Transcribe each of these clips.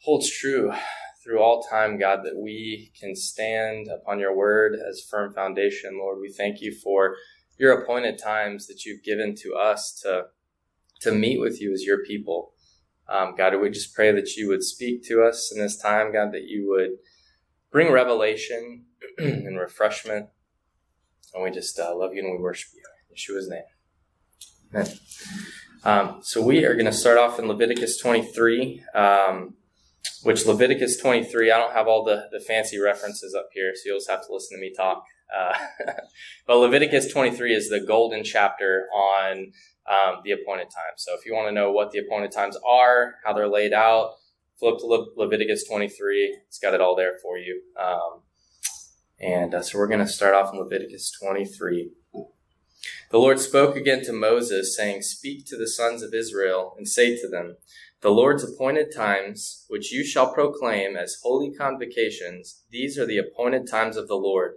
holds true through all time, God, that we can stand upon your word as firm foundation. Lord, we thank you for your appointed times that you've given to us to, to meet with you as your people. Um, God, we just pray that you would speak to us in this time, God, that you would bring revelation and refreshment. And we just uh, love you and we worship you. In Yeshua's name. Amen. Um, so we are going to start off in Leviticus 23. Um, which Leviticus 23, I don't have all the, the fancy references up here, so you'll just have to listen to me talk. Uh, but Leviticus 23 is the golden chapter on um, the appointed times. So if you want to know what the appointed times are, how they're laid out, flip to Le- Leviticus 23. It's got it all there for you. Um, and uh, so we're going to start off in Leviticus 23. The Lord spoke again to Moses, saying, Speak to the sons of Israel and say to them, the Lord's appointed times, which you shall proclaim as holy convocations, these are the appointed times of the Lord.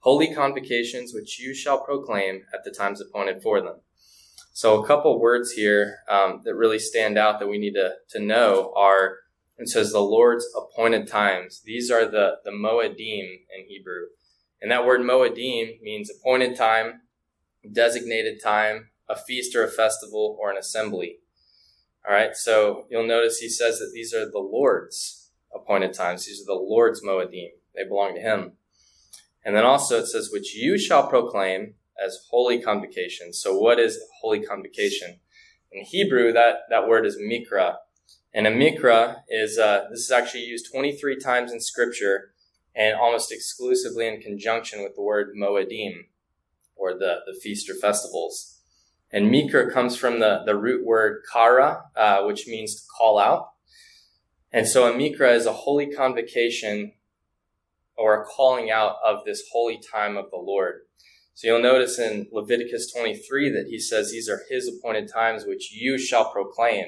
Holy convocations, which you shall proclaim at the times appointed for them. So, a couple words here um, that really stand out that we need to, to know are it says the Lord's appointed times. These are the, the Moedim in Hebrew. And that word Moedim means appointed time, designated time, a feast or a festival, or an assembly. All right, so you'll notice he says that these are the Lord's appointed times. These are the Lord's Moedim. They belong to him. And then also it says, which you shall proclaim as holy convocations. So what is holy convocation? In Hebrew, that, that word is mikra. And a mikra is, uh, this is actually used 23 times in scripture and almost exclusively in conjunction with the word moedim, or the, the feast or festivals. And mikra comes from the, the root word kara, uh, which means to call out. And so a mikra is a holy convocation or a calling out of this holy time of the Lord. So you'll notice in Leviticus 23 that he says these are his appointed times which you shall proclaim.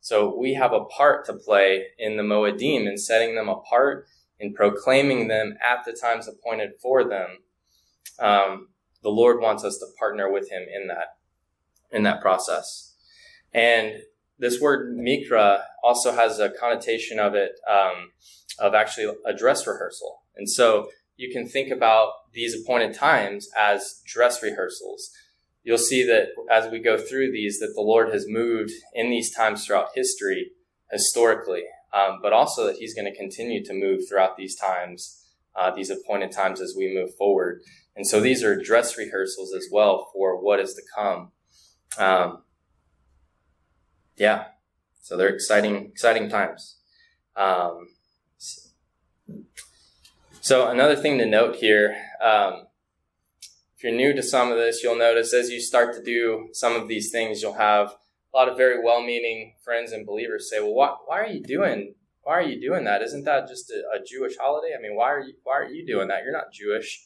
So we have a part to play in the Moedim in setting them apart, in proclaiming them at the times appointed for them. Um, the Lord wants us to partner with him in that in that process. And this word mikra also has a connotation of it um, of actually a dress rehearsal. And so you can think about these appointed times as dress rehearsals. You'll see that as we go through these, that the Lord has moved in these times throughout history, historically, um, but also that He's going to continue to move throughout these times, uh, these appointed times as we move forward. And so these are dress rehearsals as well for what is to come. Um, yeah, so they're exciting, exciting times. Um, so another thing to note here, um, if you're new to some of this, you'll notice as you start to do some of these things, you'll have a lot of very well-meaning friends and believers say, "Well, why, why are you doing? Why are you doing that? Isn't that just a, a Jewish holiday? I mean, why are you why are you doing that? You're not Jewish."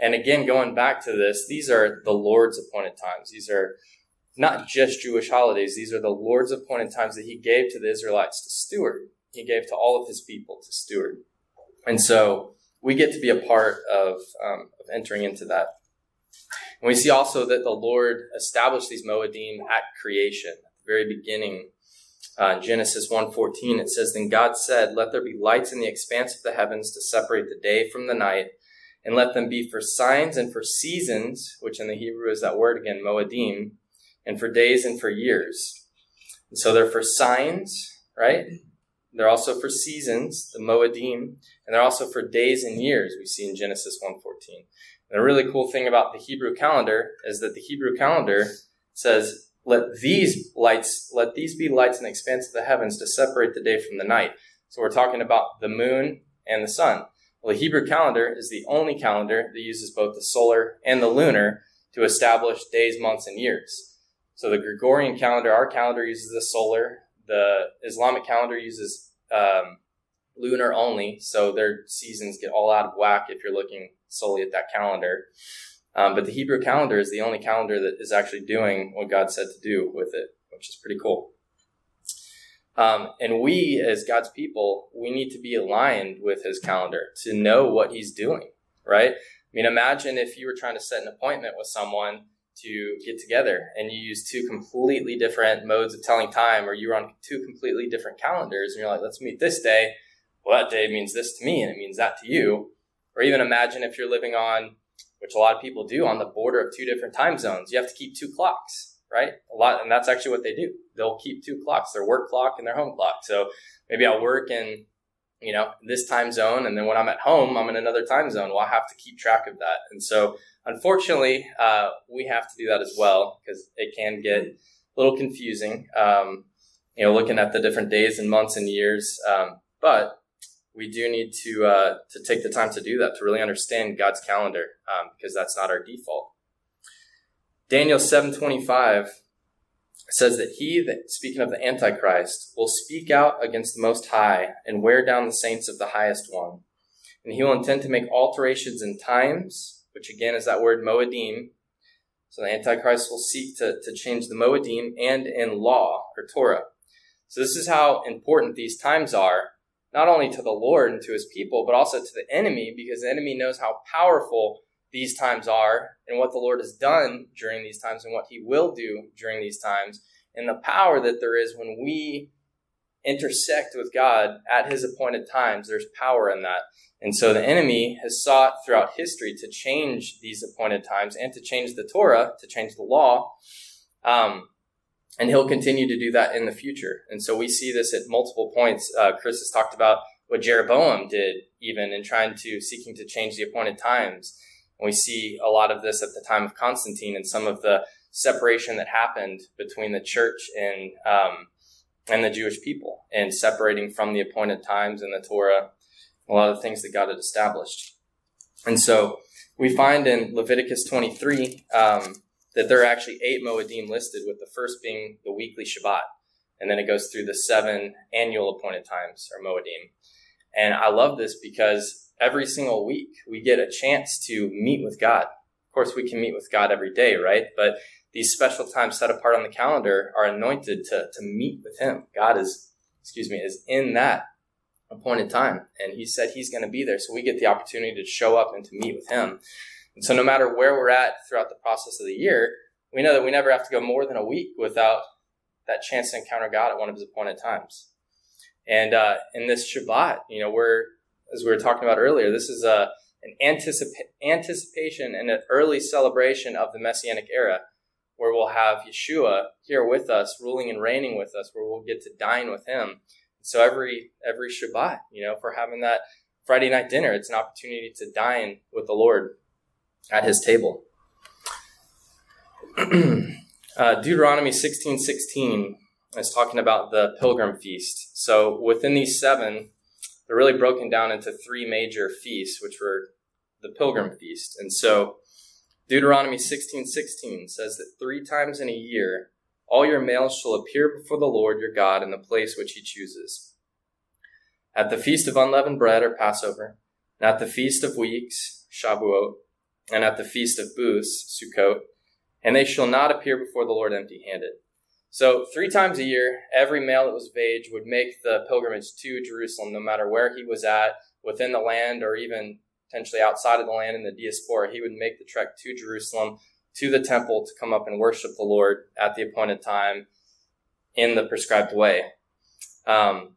And again, going back to this, these are the Lord's appointed times. These are not just Jewish holidays. These are the Lord's appointed times that he gave to the Israelites to steward. He gave to all of his people to steward. And so we get to be a part of, um, of entering into that. And we see also that the Lord established these Moedim at creation, at the very beginning. Uh, Genesis 1.14, it says, Then God said, Let there be lights in the expanse of the heavens to separate the day from the night, and let them be for signs and for seasons, which in the Hebrew is that word again, Moedim, and for days and for years. And so they're for signs, right? They're also for seasons, the Moedim, and they're also for days and years, we see in Genesis 1.14. And a really cool thing about the Hebrew calendar is that the Hebrew calendar says, let these lights, let these be lights in the expanse of the heavens to separate the day from the night. So we're talking about the moon and the sun. Well, the Hebrew calendar is the only calendar that uses both the solar and the lunar to establish days, months, and years. So the Gregorian calendar, our calendar uses the solar. The Islamic calendar uses um, lunar only, so their seasons get all out of whack if you're looking solely at that calendar. Um, but the Hebrew calendar is the only calendar that is actually doing what God said to do with it, which is pretty cool. Um, and we, as God's people, we need to be aligned with His calendar to know what He's doing, right? I mean, imagine if you were trying to set an appointment with someone to get together and you use two completely different modes of telling time, or you're on two completely different calendars, and you're like, let's meet this day. Well, that day means this to me, and it means that to you. Or even imagine if you're living on which a lot of people do on the border of two different time zones. You have to keep two clocks, right? A lot, and that's actually what they do. They'll keep two clocks, their work clock and their home clock. So maybe I'll work in, you know, this time zone, and then when I'm at home, I'm in another time zone. Well, I have to keep track of that. And so, unfortunately, uh, we have to do that as well because it can get a little confusing. Um, you know, looking at the different days and months and years. Um, but we do need to uh, to take the time to do that to really understand God's calendar um, because that's not our default. Daniel seven twenty five says that he that speaking of the Antichrist will speak out against the Most High and wear down the saints of the Highest One, and he will intend to make alterations in times, which again is that word moedim. So the Antichrist will seek to, to change the moedim and in law or Torah. So this is how important these times are not only to the Lord and to his people, but also to the enemy, because the enemy knows how powerful these times are and what the Lord has done during these times and what he will do during these times, and the power that there is when we intersect with God at his appointed times. There's power in that. And so the enemy has sought throughout history to change these appointed times and to change the Torah, to change the law. Um, and he'll continue to do that in the future. And so we see this at multiple points. Uh, Chris has talked about what Jeroboam did, even in trying to seeking to change the appointed times. And we see a lot of this at the time of Constantine and some of the separation that happened between the church and um, and the Jewish people, and separating from the appointed times in the Torah, a lot of things that God had established. And so we find in Leviticus 23. Um, that there are actually eight Moedim listed, with the first being the weekly Shabbat. And then it goes through the seven annual appointed times, or Moedim. And I love this because every single week we get a chance to meet with God. Of course, we can meet with God every day, right? But these special times set apart on the calendar are anointed to, to meet with Him. God is, excuse me, is in that appointed time. And He said He's going to be there. So we get the opportunity to show up and to meet with Him. And so no matter where we're at throughout the process of the year, we know that we never have to go more than a week without that chance to encounter God at one of his appointed times. And uh, in this Shabbat, you know, we're, as we were talking about earlier, this is a, an anticipa- anticipation and an early celebration of the Messianic era, where we'll have Yeshua here with us, ruling and reigning with us, where we'll get to dine with him. So every every Shabbat, you know, for having that Friday night dinner, it's an opportunity to dine with the Lord at his table. uh, Deuteronomy 16 16 is talking about the pilgrim feast. So within these seven, they're really broken down into three major feasts, which were the pilgrim feast. And so Deuteronomy 16 16 says that three times in a year, all your males shall appear before the Lord your God in the place which he chooses. At the feast of unleavened bread or Passover, and at the feast of weeks, Shavuot, and at the feast of booths, Sukkot, and they shall not appear before the Lord empty handed. So, three times a year, every male that was of age would make the pilgrimage to Jerusalem, no matter where he was at, within the land or even potentially outside of the land in the diaspora. He would make the trek to Jerusalem, to the temple, to come up and worship the Lord at the appointed time in the prescribed way. Um,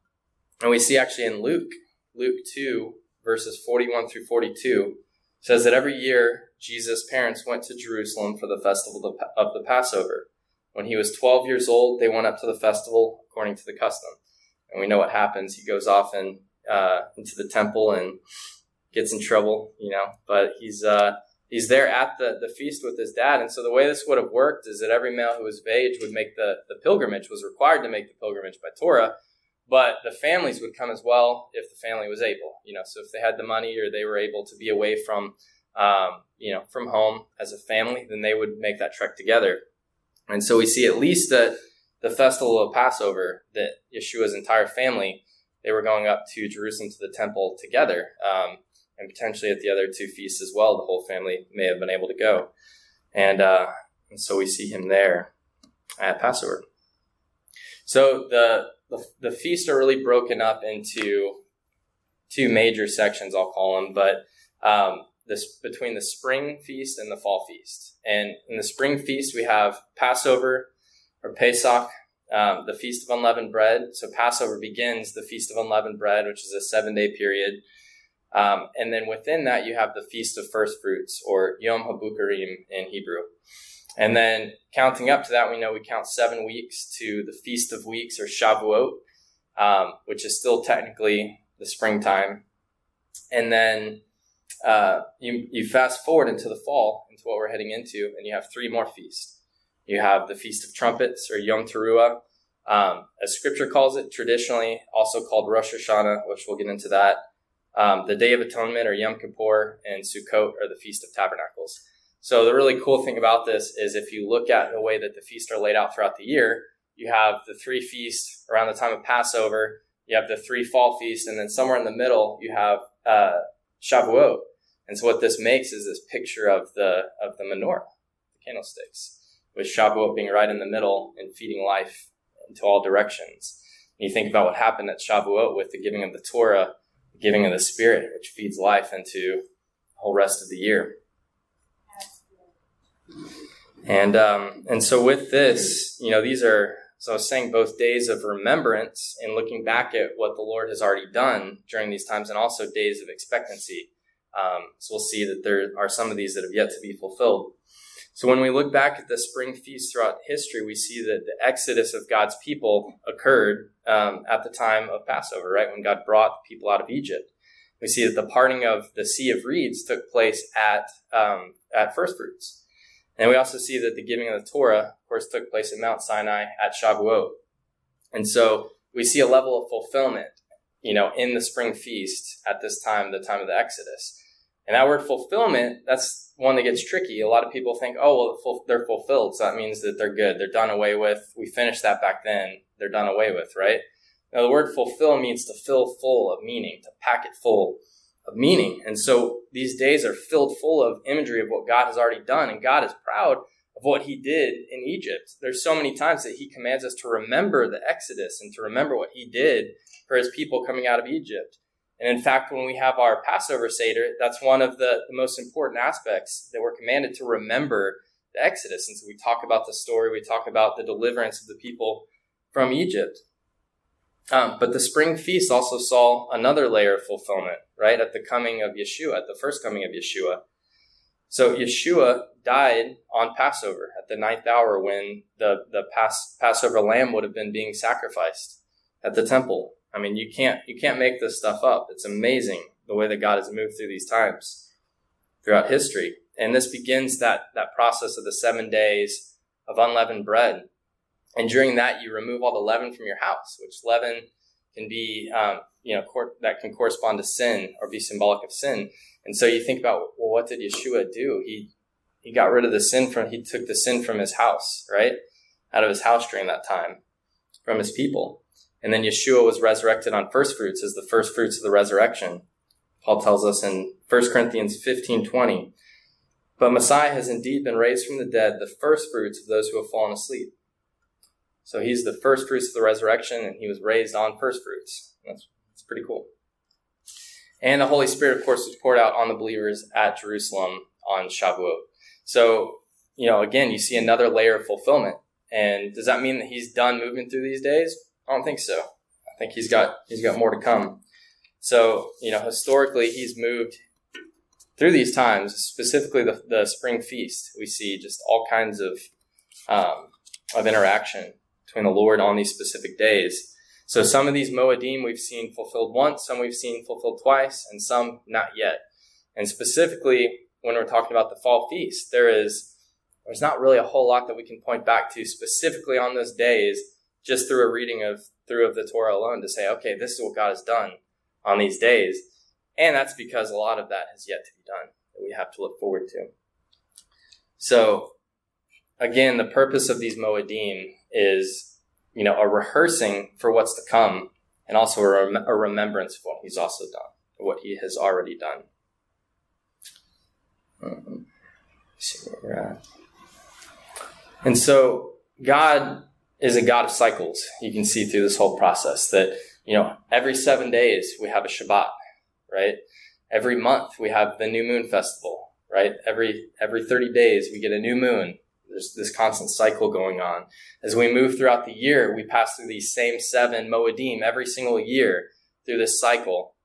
and we see actually in Luke, Luke 2, verses 41 through 42, says that every year Jesus' parents went to Jerusalem for the festival of the Passover. When he was 12 years old, they went up to the festival according to the custom. And we know what happens. He goes off uh, into the temple and gets in trouble, you know. But he's uh, he's there at the, the feast with his dad. And so the way this would have worked is that every male who was of age would make the, the pilgrimage, was required to make the pilgrimage by Torah. But the families would come as well if the family was able, you know. So if they had the money or they were able to be away from, um, you know, from home as a family, then they would make that trek together. And so we see at least at the festival of Passover that Yeshua's entire family they were going up to Jerusalem to the temple together. Um, and potentially at the other two feasts as well, the whole family may have been able to go. And, uh, and so we see him there at Passover. So the, the, the feasts are really broken up into two major sections, I'll call them, but um, this between the spring feast and the fall feast. And in the spring feast, we have Passover or Pesach, um, the Feast of Unleavened Bread. So Passover begins the Feast of Unleavened Bread, which is a seven day period. Um, and then within that, you have the Feast of First Fruits or Yom HaBikkurim in Hebrew. And then counting up to that, we know we count seven weeks to the Feast of Weeks or Shavuot, um, which is still technically the springtime. And then uh, you, you fast forward into the fall, into what we're heading into, and you have three more feasts. You have the Feast of Trumpets or Yom Teruah, um, as scripture calls it, traditionally also called Rosh Hashanah, which we'll get into that. Um, the Day of Atonement or Yom Kippur and Sukkot are the Feast of Tabernacles. So the really cool thing about this is if you look at the way that the feasts are laid out throughout the year, you have the three feasts around the time of Passover, you have the three fall feasts, and then somewhere in the middle you have uh, Shavuot. And so what this makes is this picture of the of the menorah, the candlesticks, with Shavuot being right in the middle and feeding life into all directions. And you think about what happened at Shavuot with the giving of the Torah, giving of the Spirit, which feeds life into the whole rest of the year. And um, and so with this, you know, these are so I was saying both days of remembrance and looking back at what the Lord has already done during these times, and also days of expectancy. Um, so we'll see that there are some of these that have yet to be fulfilled. So when we look back at the spring feasts throughout history, we see that the exodus of God's people occurred um, at the time of Passover, right? When God brought the people out of Egypt. We see that the parting of the Sea of Reeds took place at, um, at first fruits. And we also see that the giving of the Torah, of course, took place at Mount Sinai at Shavuot. And so we see a level of fulfillment, you know, in the spring feast at this time, the time of the Exodus. And that word fulfillment, that's one that gets tricky. A lot of people think, oh, well, they're fulfilled. So that means that they're good. They're done away with. We finished that back then. They're done away with, right? Now, the word fulfill means to fill full of meaning, to pack it full of meaning. And so these days are filled full of imagery of what God has already done. And God is proud of what he did in Egypt. There's so many times that he commands us to remember the Exodus and to remember what he did for his people coming out of Egypt. And in fact, when we have our Passover Seder, that's one of the, the most important aspects that we're commanded to remember the Exodus. And so we talk about the story, we talk about the deliverance of the people from Egypt. Um, but the spring feast also saw another layer of fulfillment, right? At the coming of Yeshua, at the first coming of Yeshua. So Yeshua died on Passover at the ninth hour when the, the Pas- Passover lamb would have been being sacrificed at the temple. I mean, you can't, you can't make this stuff up. It's amazing the way that God has moved through these times throughout history. And this begins that, that process of the seven days of unleavened bread and during that, you remove all the leaven from your house, which leaven can be, um, you know, cor- that can correspond to sin or be symbolic of sin. And so you think about, well, what did Yeshua do? He he got rid of the sin from he took the sin from his house, right, out of his house during that time, from his people. And then Yeshua was resurrected on first fruits as the first fruits of the resurrection. Paul tells us in 1 Corinthians 15 20. But Messiah has indeed been raised from the dead, the first fruits of those who have fallen asleep. So he's the first fruits of the resurrection, and he was raised on first fruits. That's, that's pretty cool. And the Holy Spirit, of course, was poured out on the believers at Jerusalem on Shavuot. So, you know, again, you see another layer of fulfillment. And does that mean that he's done moving through these days? I don't think so. I think he's got he's got more to come. So, you know, historically, he's moved through these times, specifically the, the spring feast. We see just all kinds of um, of interaction between the Lord on these specific days. So some of these Moedim we've seen fulfilled once, some we've seen fulfilled twice, and some not yet. And specifically, when we're talking about the fall feast, there is there's not really a whole lot that we can point back to specifically on those days, just through a reading of through of the Torah alone to say, okay, this is what God has done on these days. And that's because a lot of that has yet to be done that we have to look forward to. So again, the purpose of these Moedim is, you know, a rehearsing for what's to come and also a, rem- a remembrance of what he's also done, what he has already done. Um. And so God is a God of cycles. You can see through this whole process that, you know, every seven days we have a Shabbat, right? Every month we have the new moon festival, right? Every, every 30 days we get a new moon. There's this constant cycle going on. As we move throughout the year, we pass through these same seven Moedim every single year through this cycle.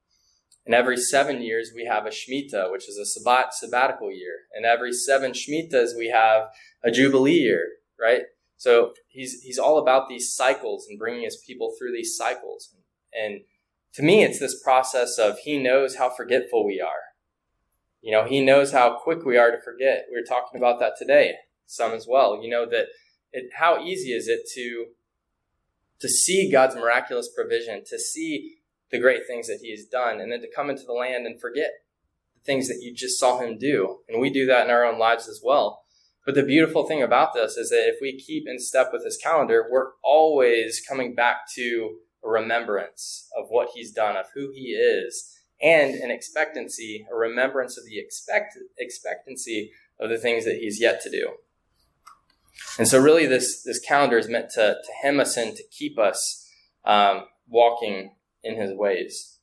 And every seven years, we have a Shemitah, which is a sabbat, sabbatical year. And every seven Shemitahs, we have a Jubilee year, right? So he's, he's all about these cycles and bringing his people through these cycles. And to me, it's this process of he knows how forgetful we are. You know, he knows how quick we are to forget. We were talking about that today some as well. You know that it, how easy is it to to see God's miraculous provision, to see the great things that He has done, and then to come into the land and forget the things that you just saw Him do. And we do that in our own lives as well. But the beautiful thing about this is that if we keep in step with His calendar, we're always coming back to a remembrance of what He's done, of who He is, and an expectancy, a remembrance of the expect, expectancy of the things that He's yet to do. And so, really, this this calendar is meant to to hem us in, to keep us um, walking in His ways.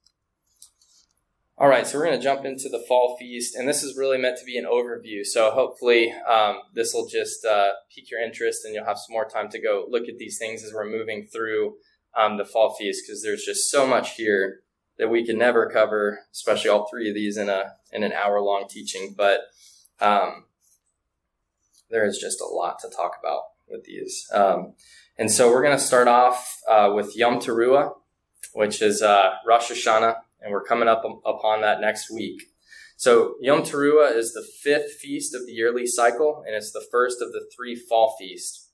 All right, so we're going to jump into the fall feast, and this is really meant to be an overview. So hopefully, um, this will just uh, pique your interest, and you'll have some more time to go look at these things as we're moving through um, the fall feast, because there's just so much here that we can never cover, especially all three of these in a in an hour long teaching. But um, there is just a lot to talk about with these. Um, and so we're going to start off uh, with Yom Teruah, which is uh, Rosh Hashanah, and we're coming up upon that next week. So Yom Teruah is the fifth feast of the yearly cycle, and it's the first of the three fall feasts.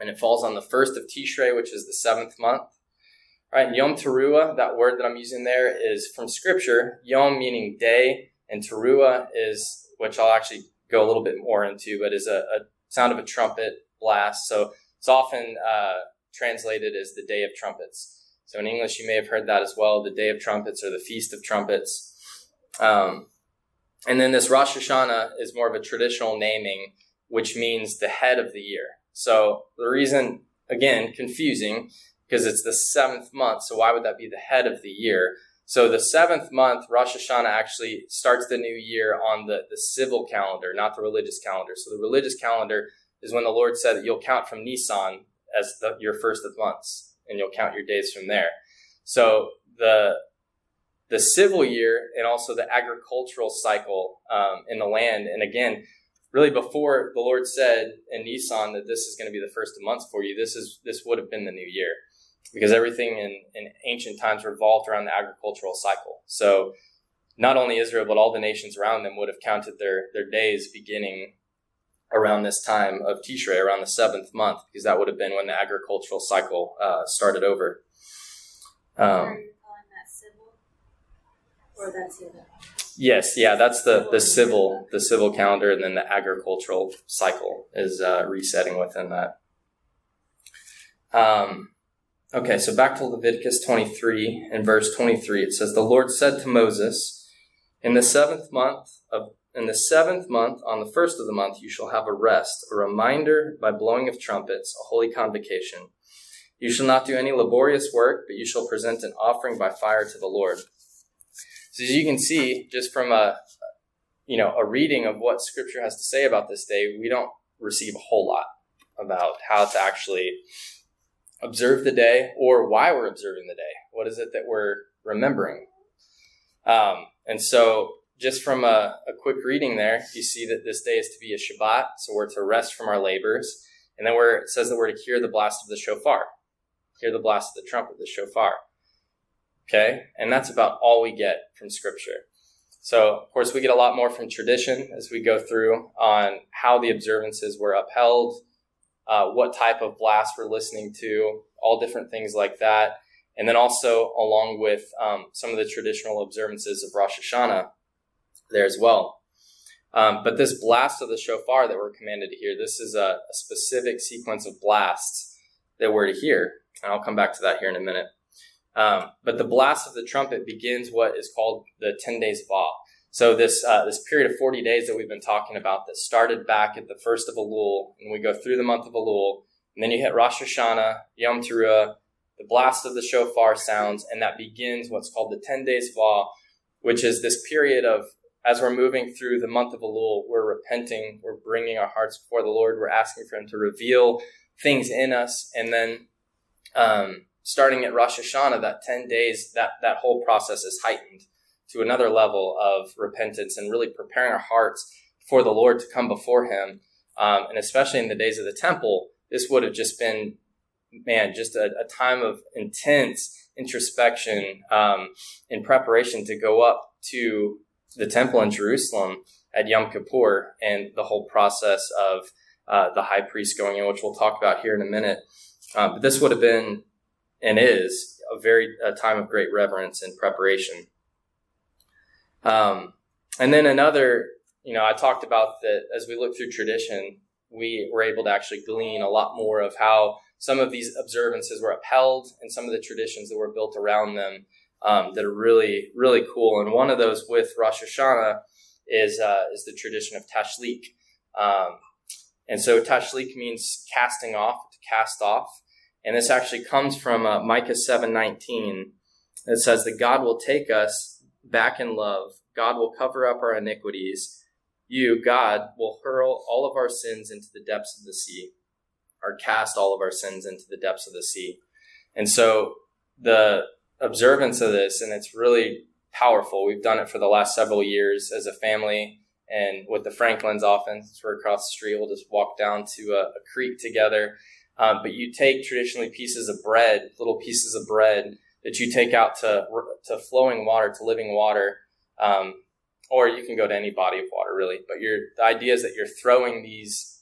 And it falls on the first of Tishrei, which is the seventh month. All right, and Yom Teruah, that word that I'm using there is from Scripture. Yom meaning day, and Teruah is, which I'll actually go a little bit more into, but is a, a sound of a trumpet blast. So it's often uh, translated as the Day of Trumpets. So in English, you may have heard that as well, the Day of Trumpets or the Feast of Trumpets. Um, and then this Rosh Hashanah is more of a traditional naming, which means the head of the year. So the reason, again, confusing, because it's the seventh month. So why would that be the head of the year? So the seventh month, Rosh Hashanah actually starts the new year on the, the civil calendar, not the religious calendar. So the religious calendar is when the Lord said that you'll count from Nisan as the, your first of months, and you'll count your days from there. So the the civil year and also the agricultural cycle um, in the land, and again, really before the Lord said in Nisan that this is going to be the first of months for you, this is this would have been the new year because everything in, in ancient times revolved around the agricultural cycle. So not only Israel, but all the nations around them would have counted their, their days beginning around this time of Tishrei, around the seventh month, because that would have been when the agricultural cycle uh, started over. Um, Are you calling that civil? Or that's the? Yes, yeah, that's the, the civil the civil calendar, and then the agricultural cycle is uh, resetting within that. Um, Okay, so back to Leviticus 23 and verse 23. It says, The Lord said to Moses, In the seventh month of in the seventh month, on the first of the month, you shall have a rest, a reminder by blowing of trumpets, a holy convocation. You shall not do any laborious work, but you shall present an offering by fire to the Lord. So as you can see, just from a you know a reading of what Scripture has to say about this day, we don't receive a whole lot about how to actually observe the day or why we're observing the day. What is it that we're remembering? Um, and so, just from a, a, quick reading there, you see that this day is to be a Shabbat, so we're to rest from our labors. And then where it says that we're to hear the blast of the shofar, hear the blast of the trumpet, of the shofar. Okay? And that's about all we get from Scripture. So, of course, we get a lot more from tradition as we go through on how the observances were upheld, uh, what type of blast we're listening to, all different things like that. And then also along with um, some of the traditional observances of Rosh Hashanah there as well. Um, but this blast of the shofar that we're commanded to hear, this is a, a specific sequence of blasts that we're to hear. And I'll come back to that here in a minute. Um, but the blast of the trumpet begins what is called the 10 days of awe. So this uh, this period of 40 days that we've been talking about that started back at the first of Elul, and we go through the month of Elul, and then you hit Rosh Hashanah, Yom Teruah, the blast of the shofar sounds, and that begins what's called the 10 days of awe, which is this period of as we're moving through the month of Elul, we're repenting, we're bringing our hearts before the Lord, we're asking for Him to reveal things in us, and then um, starting at Rosh Hashanah, that 10 days, that, that whole process is heightened to another level of repentance and really preparing our hearts for the Lord to come before Him. Um, and especially in the days of the temple, this would have just been, man, just a, a time of intense introspection um, in preparation to go up to the temple in Jerusalem at Yom Kippur and the whole process of uh, the high priest going in, which we'll talk about here in a minute. Um, but this would have been and is a very a time of great reverence and preparation. Um, and then another, you know, I talked about that as we look through tradition, we were able to actually glean a lot more of how some of these observances were upheld and some of the traditions that were built around them um, that are really, really cool. And one of those with Rosh Hashanah is uh, is the tradition of tashlik. Um, and so tashlik means casting off, to cast off. And this actually comes from uh, Micah 7:19. It says that God will take us back in love. God will cover up our iniquities. You, God, will hurl all of our sins into the depths of the sea, or cast all of our sins into the depths of the sea. And so the observance of this, and it's really powerful. We've done it for the last several years as a family and with the Franklins often, we're across the street, we'll just walk down to a, a creek together. Um, but you take traditionally pieces of bread, little pieces of bread that you take out to, to flowing water, to living water, um, or you can go to any body of water really. But the idea is that you're throwing these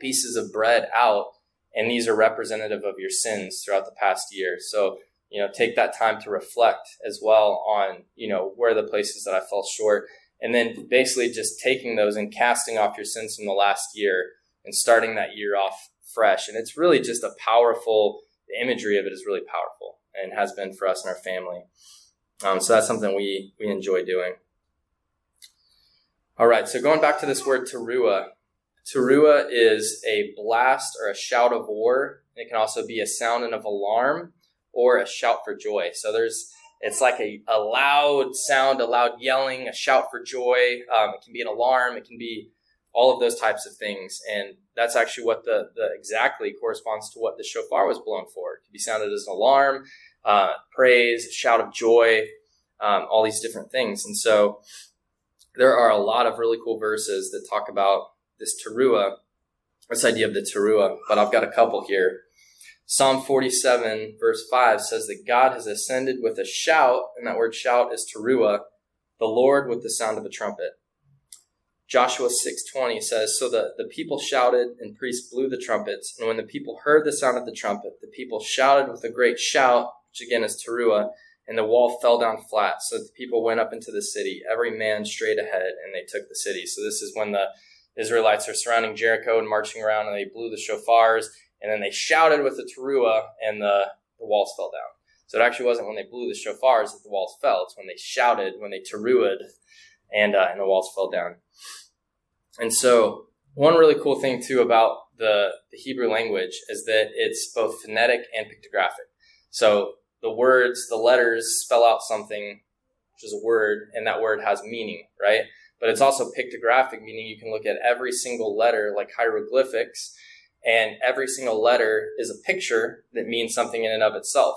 pieces of bread out, and these are representative of your sins throughout the past year. So you know, take that time to reflect as well on you know where the places that I fell short, and then basically just taking those and casting off your sins from the last year and starting that year off fresh. And it's really just a powerful, the imagery of it is really powerful and has been for us and our family. Um, so that's something we, we enjoy doing. All right, so going back to this word terua terua is a blast or a shout of war. It can also be a sound and of alarm or a shout for joy. So there's it's like a, a loud sound, a loud yelling, a shout for joy. Um, it can be an alarm. It can be all of those types of things. And that's actually what the, the exactly corresponds to what the shofar was blown for. It can be sounded as an alarm, uh, praise, shout of joy, um, all these different things. And so there are a lot of really cool verses that talk about this teruah, this idea of the teruah, but I've got a couple here. Psalm 47, verse 5 says that God has ascended with a shout, and that word shout is teruah, the Lord with the sound of a trumpet. Joshua 6:20 says, "So the, the people shouted and priests blew the trumpets, and when the people heard the sound of the trumpet, the people shouted with a great shout, which again is teruah, and the wall fell down flat. So the people went up into the city, every man straight ahead, and they took the city." So this is when the Israelites are surrounding Jericho and marching around, and they blew the shofars, and then they shouted with the teruah, and the, the walls fell down. So it actually wasn't when they blew the shofars that the walls fell; it's when they shouted, when they teruahed, and uh, and the walls fell down. And so, one really cool thing too about the, the Hebrew language is that it's both phonetic and pictographic. So the words, the letters spell out something, which is a word, and that word has meaning, right? But it's also pictographic, meaning you can look at every single letter like hieroglyphics, and every single letter is a picture that means something in and of itself.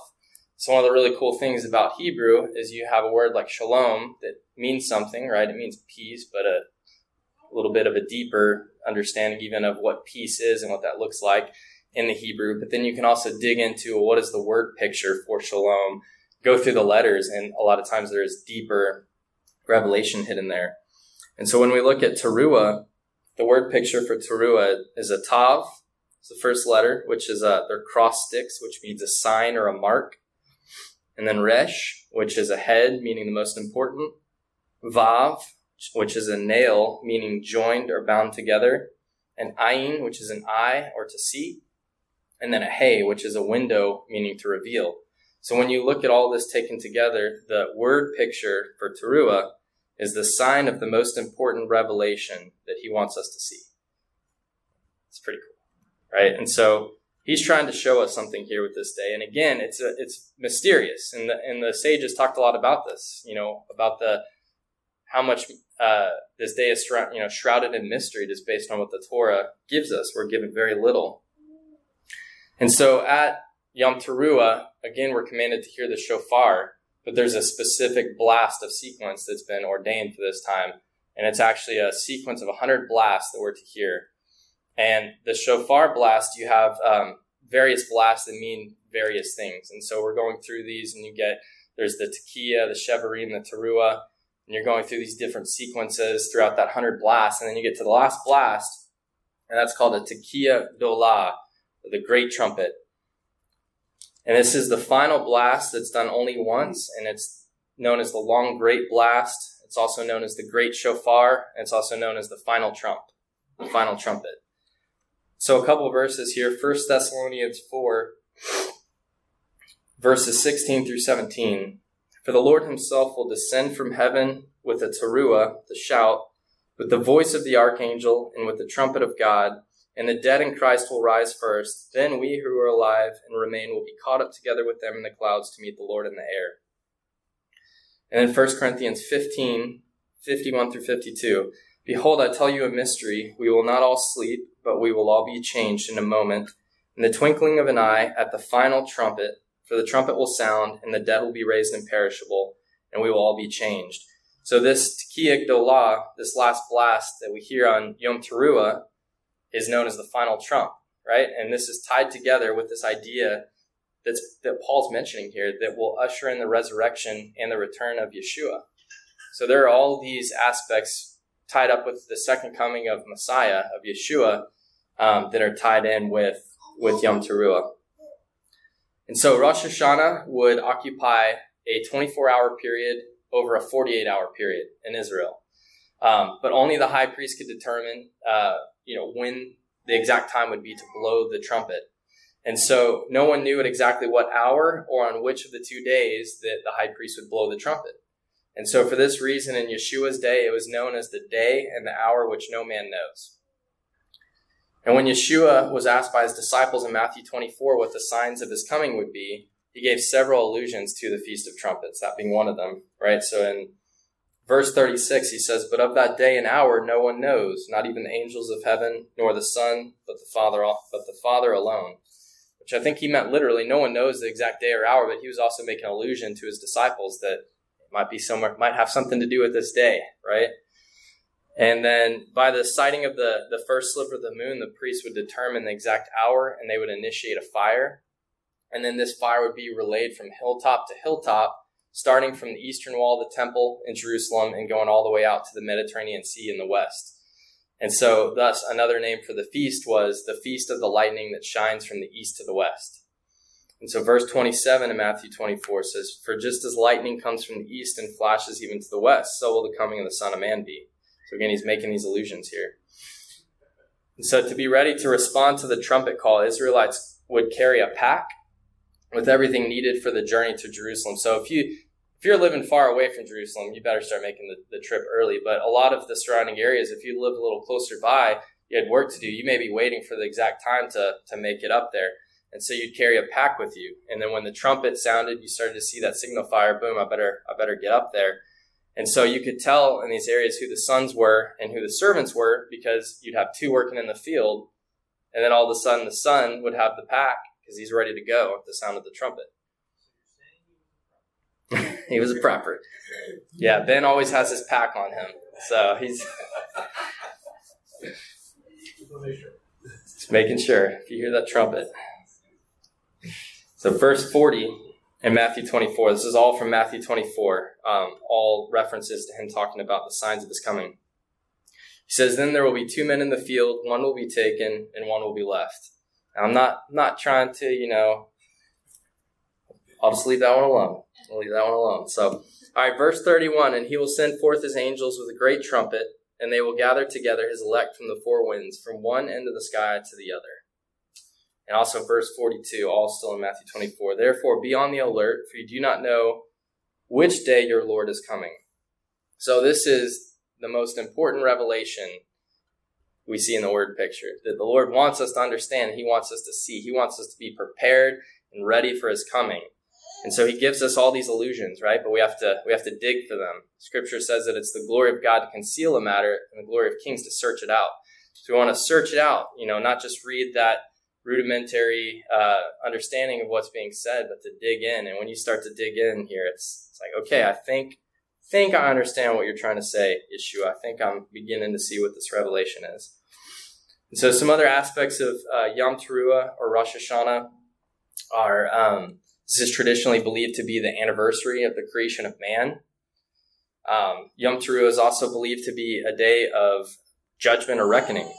So one of the really cool things about Hebrew is you have a word like shalom that means something, right? It means peace, but a little bit of a deeper understanding even of what peace is and what that looks like in the Hebrew. But then you can also dig into what is the word picture for shalom, go through the letters, and a lot of times there is deeper revelation hidden there. And so when we look at teruah, the word picture for teruah is a tav, it's the first letter, which is a, they're cross sticks, which means a sign or a mark. And then resh, which is a head, meaning the most important. Vav, which is a nail, meaning joined or bound together, And ayin, which is an eye or to see, and then a hay, which is a window, meaning to reveal. So when you look at all this taken together, the word picture for teruah is the sign of the most important revelation that he wants us to see. It's pretty cool, right? And so he's trying to show us something here with this day. And again, it's a, it's mysterious, and the and the sages talked a lot about this. You know, about the how much uh, this day is you know shrouded in mystery, just based on what the Torah gives us. We're given very little. And so at Yom Teruah, again, we're commanded to hear the shofar, but there's a specific blast of sequence that's been ordained for this time. And it's actually a sequence of 100 blasts that we're to hear. And the shofar blast, you have um, various blasts that mean various things. And so we're going through these, and you get there's the tekiah, the shevarim, the teruah, and you're going through these different sequences throughout that 100 blasts. And then you get to the last blast, and that's called the tekiah dolah, the great trumpet. And this is the final blast that's done only once, and it's known as the long great blast. It's also known as the great shofar, and it's also known as the final trump, the final trumpet. So a couple verses here. 1 Thessalonians 4, verses 16 through 17. For the Lord himself will descend from heaven with a teruah, the shout, with the voice of the archangel, and with the trumpet of God and the dead in Christ will rise first. Then we who are alive and remain will be caught up together with them in the clouds to meet the Lord in the air. And then 1 Corinthians 15, 51 through 52. Behold, I tell you a mystery. We will not all sleep, but we will all be changed in a moment, in the twinkling of an eye, at the final trumpet. For the trumpet will sound, and the dead will be raised imperishable, and we will all be changed. So this Tekiah Dolah, this last blast that we hear on Yom Teruah, is known as the final trump, right? And this is tied together with this idea that's, that Paul's mentioning here that will usher in the resurrection and the return of Yeshua. So there are all these aspects tied up with the second coming of Messiah, of Yeshua, um, that are tied in with, with Yom Teruah. And so Rosh Hashanah would occupy a 24 hour period over a 48 hour period in Israel. Um, but only the high priest could determine uh, you know, when the exact time would be to blow the trumpet. And so no one knew at exactly what hour or on which of the two days that the high priest would blow the trumpet. And so for this reason, in Yeshua's day, it was known as the day and the hour which no man knows. And when Yeshua was asked by his disciples in Matthew 24 what the signs of his coming would be, he gave several allusions to the Feast of Trumpets, that being one of them, right? So in Verse 36, he says, But of that day and hour no one knows, not even the angels of heaven, nor the Son, but the Father, but the Father alone. Which I think he meant literally, no one knows the exact day or hour, but he was also making allusion to his disciples that might be somewhere, might have something to do with this day, right? And then by the sighting of the, the first sliver of the moon, the priest would determine the exact hour and they would initiate a fire. And then this fire would be relayed from hilltop to hilltop starting from the eastern wall of the temple in Jerusalem and going all the way out to the Mediterranean Sea in the west. And so, thus, another name for the feast was the feast of the lightning that shines from the east to the west. And so, verse 27 in Matthew 24 says, For just as lightning comes from the east and flashes even to the west, so will the coming of the Son of Man be. So, again, he's making these allusions here. And so, to be ready to respond to the trumpet call, Israelites would carry a pack with everything needed for the journey to Jerusalem. So if you if you're living far away from Jerusalem, you better start making the, the trip early. But a lot of the surrounding areas, if you live a little closer by, you had work to do. You may be waiting for the exact time to to make it up there. And so you'd carry a pack with you. And then when the trumpet sounded, you started to see that signal fire, boom, I better I better get up there. And so you could tell in these areas who the sons were and who the servants were because you'd have two working in the field. And then all of a sudden the son would have the pack because he's ready to go at the sound of the trumpet. he was a prepper. Yeah, Ben always has his pack on him, so he's just making sure if you hear that trumpet. So, verse 40 in Matthew 24, this is all from Matthew 24, um, all references to him talking about the signs of his coming. He says, Then there will be two men in the field, one will be taken, and one will be left. I'm not not trying to, you know, I'll just leave that one alone. I'll leave that one alone. So, all right, verse 31 And he will send forth his angels with a great trumpet, and they will gather together his elect from the four winds, from one end of the sky to the other. And also verse 42, all still in Matthew 24. Therefore, be on the alert, for you do not know which day your Lord is coming. So, this is the most important revelation we see in the word picture that the Lord wants us to understand, He wants us to see, He wants us to be prepared and ready for His coming. And so he gives us all these illusions, right? But we have to we have to dig for them. Scripture says that it's the glory of God to conceal a matter and the glory of kings to search it out. So we want to search it out, you know, not just read that rudimentary uh, understanding of what's being said, but to dig in. And when you start to dig in here, it's, it's like, okay, I think think I understand what you're trying to say, Yeshua. I think I'm beginning to see what this revelation is. And so some other aspects of uh, Yom Teruah or Rosh Hashanah are um, this is traditionally believed to be the anniversary of the creation of man. Um, Yom Teruah is also believed to be a day of judgment or reckoning.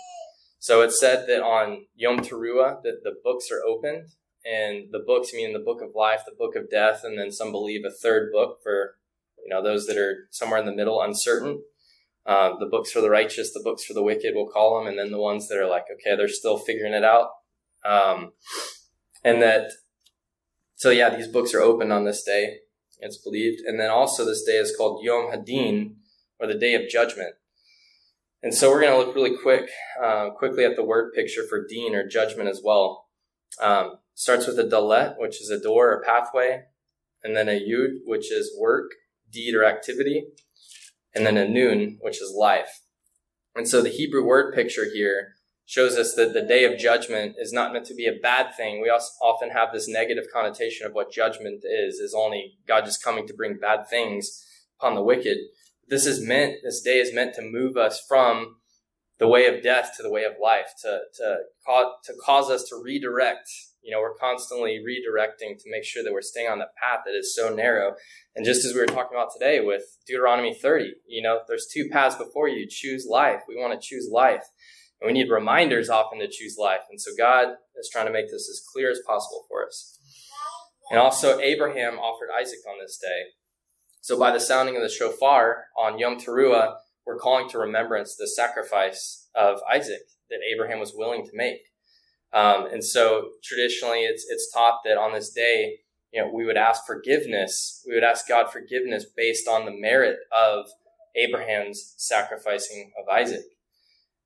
So it's said that on Yom Teruah that the books are opened, and the books meaning the book of life, the book of death, and then some believe a third book for you know those that are somewhere in the middle, uncertain. Uh, the books for the righteous, the books for the wicked, we'll call them, and then the ones that are like, okay, they're still figuring it out. Um, and that, so yeah, these books are open on this day, it's believed. And then also this day is called Yom Hadin, or the day of judgment. And so we're going to look really quick, uh, quickly at the word picture for deen or judgment as well. Um, starts with a dalet, which is a door or pathway, and then a yud, which is work, deed, or activity, and then a nun, which is life. And so the Hebrew word picture here shows us that the day of judgment is not meant to be a bad thing. We also often have this negative connotation of what judgment is, is only God just coming to bring bad things upon the wicked. This is meant, this day is meant to move us from the way of death to the way of life, to, to, cause, to cause us to redirect. You know, we're constantly redirecting to make sure that we're staying on the path that is so narrow. And just as we were talking about today with Deuteronomy 30, you know, there's two paths before you. Choose life. We want to choose life. And we need reminders often to choose life. And so God is trying to make this as clear as possible for us. And also, Abraham offered Isaac on this day. So by the sounding of the shofar on Yom Teruah, we're calling to remembrance the sacrifice of Isaac that Abraham was willing to make. Um, and so traditionally, it's it's taught that on this day, you know, we would ask forgiveness. We would ask God forgiveness based on the merit of Abraham's sacrificing of Isaac.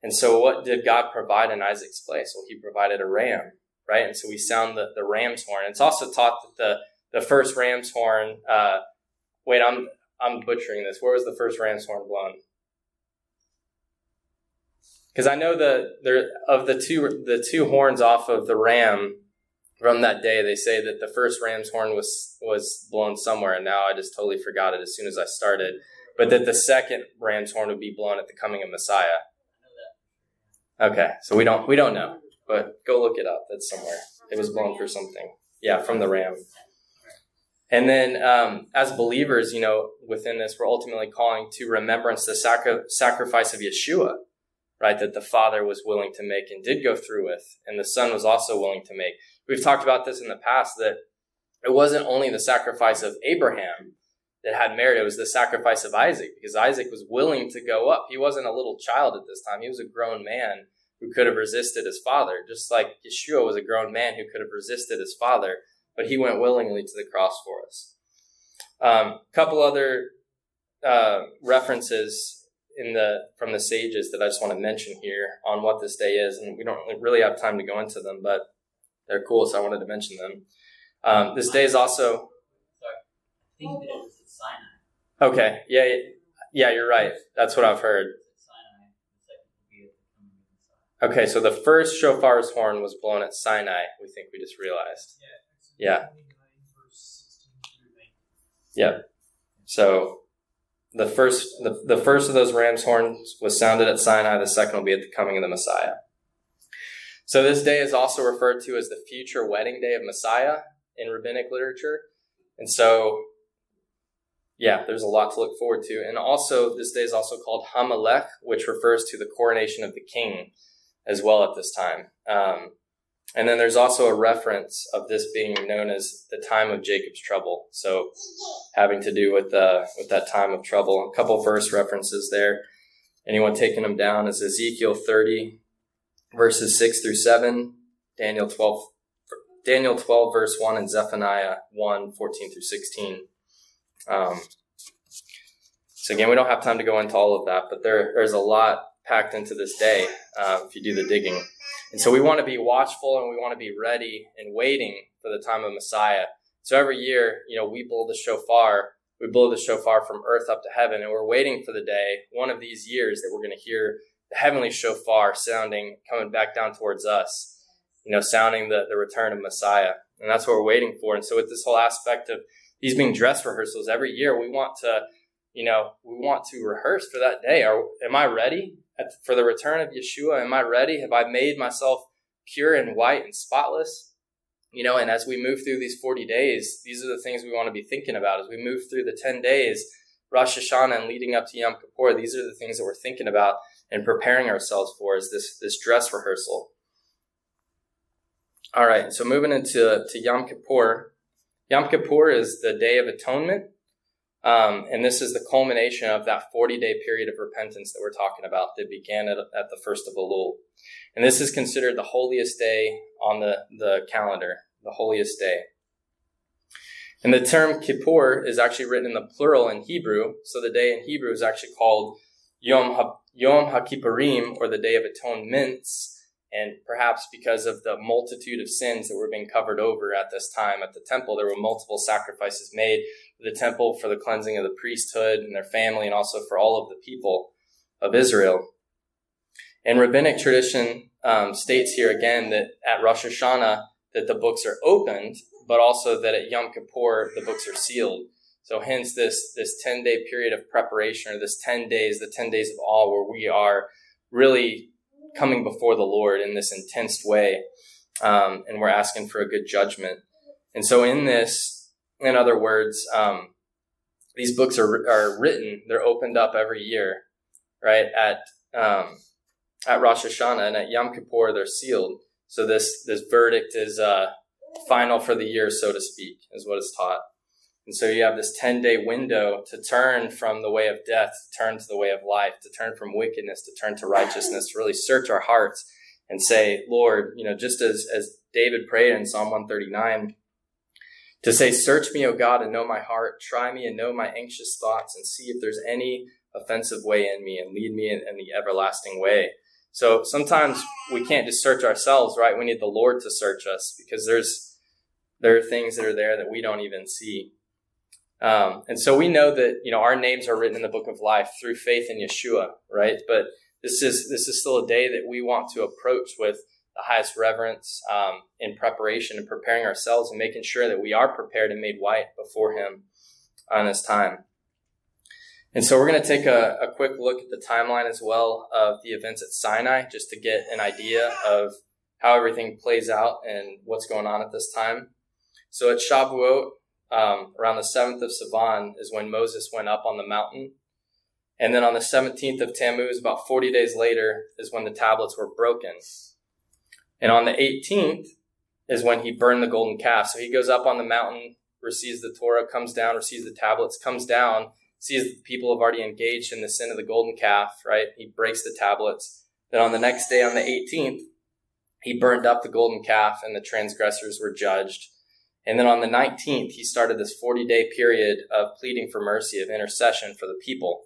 And so, what did God provide in Isaac's place? Well, He provided a ram, right? And so we sound the, the ram's horn. It's also taught that the the first ram's horn. Uh, wait, I'm I'm butchering this. Where was the first ram's horn blown? Because I know the there of the two the two horns off of the ram from that day, they say that the first ram's horn was was blown somewhere, and now I just totally forgot it as soon as I started. But that the second ram's horn would be blown at the coming of Messiah. Okay, so we don't we don't know, but go look it up. That's somewhere. It was blown for something. Yeah, from the ram. And then, um, as believers, you know, within this, we're ultimately calling to remembrance the sacri- sacrifice of Yeshua, right? That the Father was willing to make and did go through with, and the Son was also willing to make. We've talked about this in the past that it wasn't only the sacrifice of Abraham that had merit, it was the sacrifice of Isaac, because Isaac was willing to go up. He wasn't a little child at this time, he was a grown man who could have resisted his father, just like Yeshua was a grown man who could have resisted his father, but he went willingly to the cross for us. A um, couple other uh, references in the from the sages that I just want to mention here on what this day is, and we don't really have time to go into them, but they're cool, so I wanted to mention them. Um, this day is also. Okay. Yeah. Yeah. You're right. That's what I've heard. Okay, so the first shofar's horn was blown at Sinai. We think we just realized. Yeah. Yeah. Yeah. So the first the, the first of those ram's horns was sounded at Sinai. The second will be at the coming of the Messiah. So this day is also referred to as the future wedding day of Messiah in rabbinic literature. And so yeah, there's a lot to look forward to. And also this day is also called Hamelech, which refers to the coronation of the king as well at this time. Um, and then there's also a reference of this being known as the time of Jacob's trouble. So having to do with uh, with that time of trouble. A couple verse references there. Anyone taking them down is Ezekiel 30, verses 6 through 7, Daniel 12, Daniel 12, verse 1, and Zephaniah 1, 14 through 16. Um, so again, we don't have time to go into all of that, but there, there's a lot packed into this day uh, if you do the digging. And so we want to be watchful and we want to be ready and waiting for the time of Messiah. So every year, you know, we blow the shofar. We blow the shofar from earth up to heaven, and we're waiting for the day, one of these years, that we're going to hear the heavenly shofar sounding, coming back down towards us, you know, sounding the, the return of Messiah. And that's what we're waiting for. And so with this whole aspect of these being dress rehearsals every year, we want to, you know, we want to rehearse for that day. Are, am I ready for the return of Yeshua? Am I ready? Have I made myself pure and white and spotless? You know, and as we move through these 40 days, these are the things we want to be thinking about. As we move through the 10 days, Rosh Hashanah and leading up to Yom Kippur, these are the things that we're thinking about and preparing ourselves for is this, this dress rehearsal. All right, so moving into to Yom Kippur. Yom Kippur is the Day of Atonement. Um, and this is the culmination of that 40 day period of repentance that we're talking about that began at, at the first of Elul. And this is considered the holiest day on the, the calendar, the holiest day. And the term Kippur is actually written in the plural in Hebrew. So the day in Hebrew is actually called Yom, ha- Yom HaKippurim, or the Day of Atonements. And perhaps because of the multitude of sins that were being covered over at this time at the temple, there were multiple sacrifices made for the temple for the cleansing of the priesthood and their family, and also for all of the people of Israel. And rabbinic tradition um, states here again that at Rosh Hashanah that the books are opened, but also that at Yom Kippur the books are sealed. So hence this this ten day period of preparation, or this ten days, the ten days of awe, where we are really coming before the Lord in this intense way, um, and we're asking for a good judgment. And so, in this, in other words, um, these books are are written; they're opened up every year, right at um, at Rosh Hashanah and at Yom Kippur they're sealed. So this this verdict is uh, final for the year, so to speak, is what is taught. And so you have this 10 day window to turn from the way of death, to turn to the way of life, to turn from wickedness, to turn to righteousness, really search our hearts and say, Lord, you know, just as, as David prayed in Psalm 139, to say, Search me, O God, and know my heart. Try me and know my anxious thoughts, and see if there's any offensive way in me, and lead me in, in the everlasting way. So sometimes we can't just search ourselves, right? We need the Lord to search us because there's there are things that are there that we don't even see. Um, and so we know that you know our names are written in the book of life through faith in Yeshua, right? But this is this is still a day that we want to approach with the highest reverence um, in preparation and preparing ourselves and making sure that we are prepared and made white before Him on this time. And so we're going to take a, a quick look at the timeline as well of the events at Sinai, just to get an idea of how everything plays out and what's going on at this time. So at Shavuot, um, around the 7th of Sivan is when Moses went up on the mountain. And then on the 17th of Tammuz, about 40 days later, is when the tablets were broken. And on the 18th is when he burned the golden calf. So he goes up on the mountain, receives the Torah, comes down, receives the tablets, comes down, sees that the people have already engaged in the sin of the golden calf, right? He breaks the tablets. Then on the next day, on the 18th, he burned up the golden calf and the transgressors were judged. And then on the 19th, he started this 40 day period of pleading for mercy, of intercession for the people.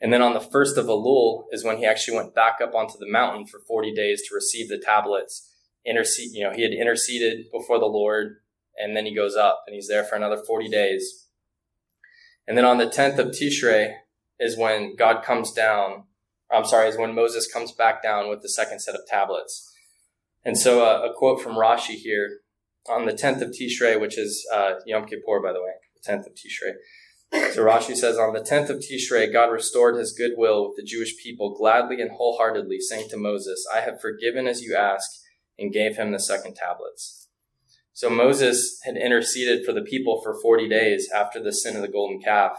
And then on the first of Elul is when he actually went back up onto the mountain for 40 days to receive the tablets. Intercede, you know, he had interceded before the Lord, and then he goes up and he's there for another 40 days. And then on the 10th of Tishrei is when God comes down. I'm sorry, is when Moses comes back down with the second set of tablets. And so uh, a quote from Rashi here on the 10th of Tishrei, which is uh, Yom Kippur, by the way, the 10th of Tishrei. So Rashi says, on the 10th of Tishrei, God restored his goodwill with the Jewish people gladly and wholeheartedly, saying to Moses, I have forgiven as you ask, and gave him the second tablets. So Moses had interceded for the people for 40 days after the sin of the golden calf.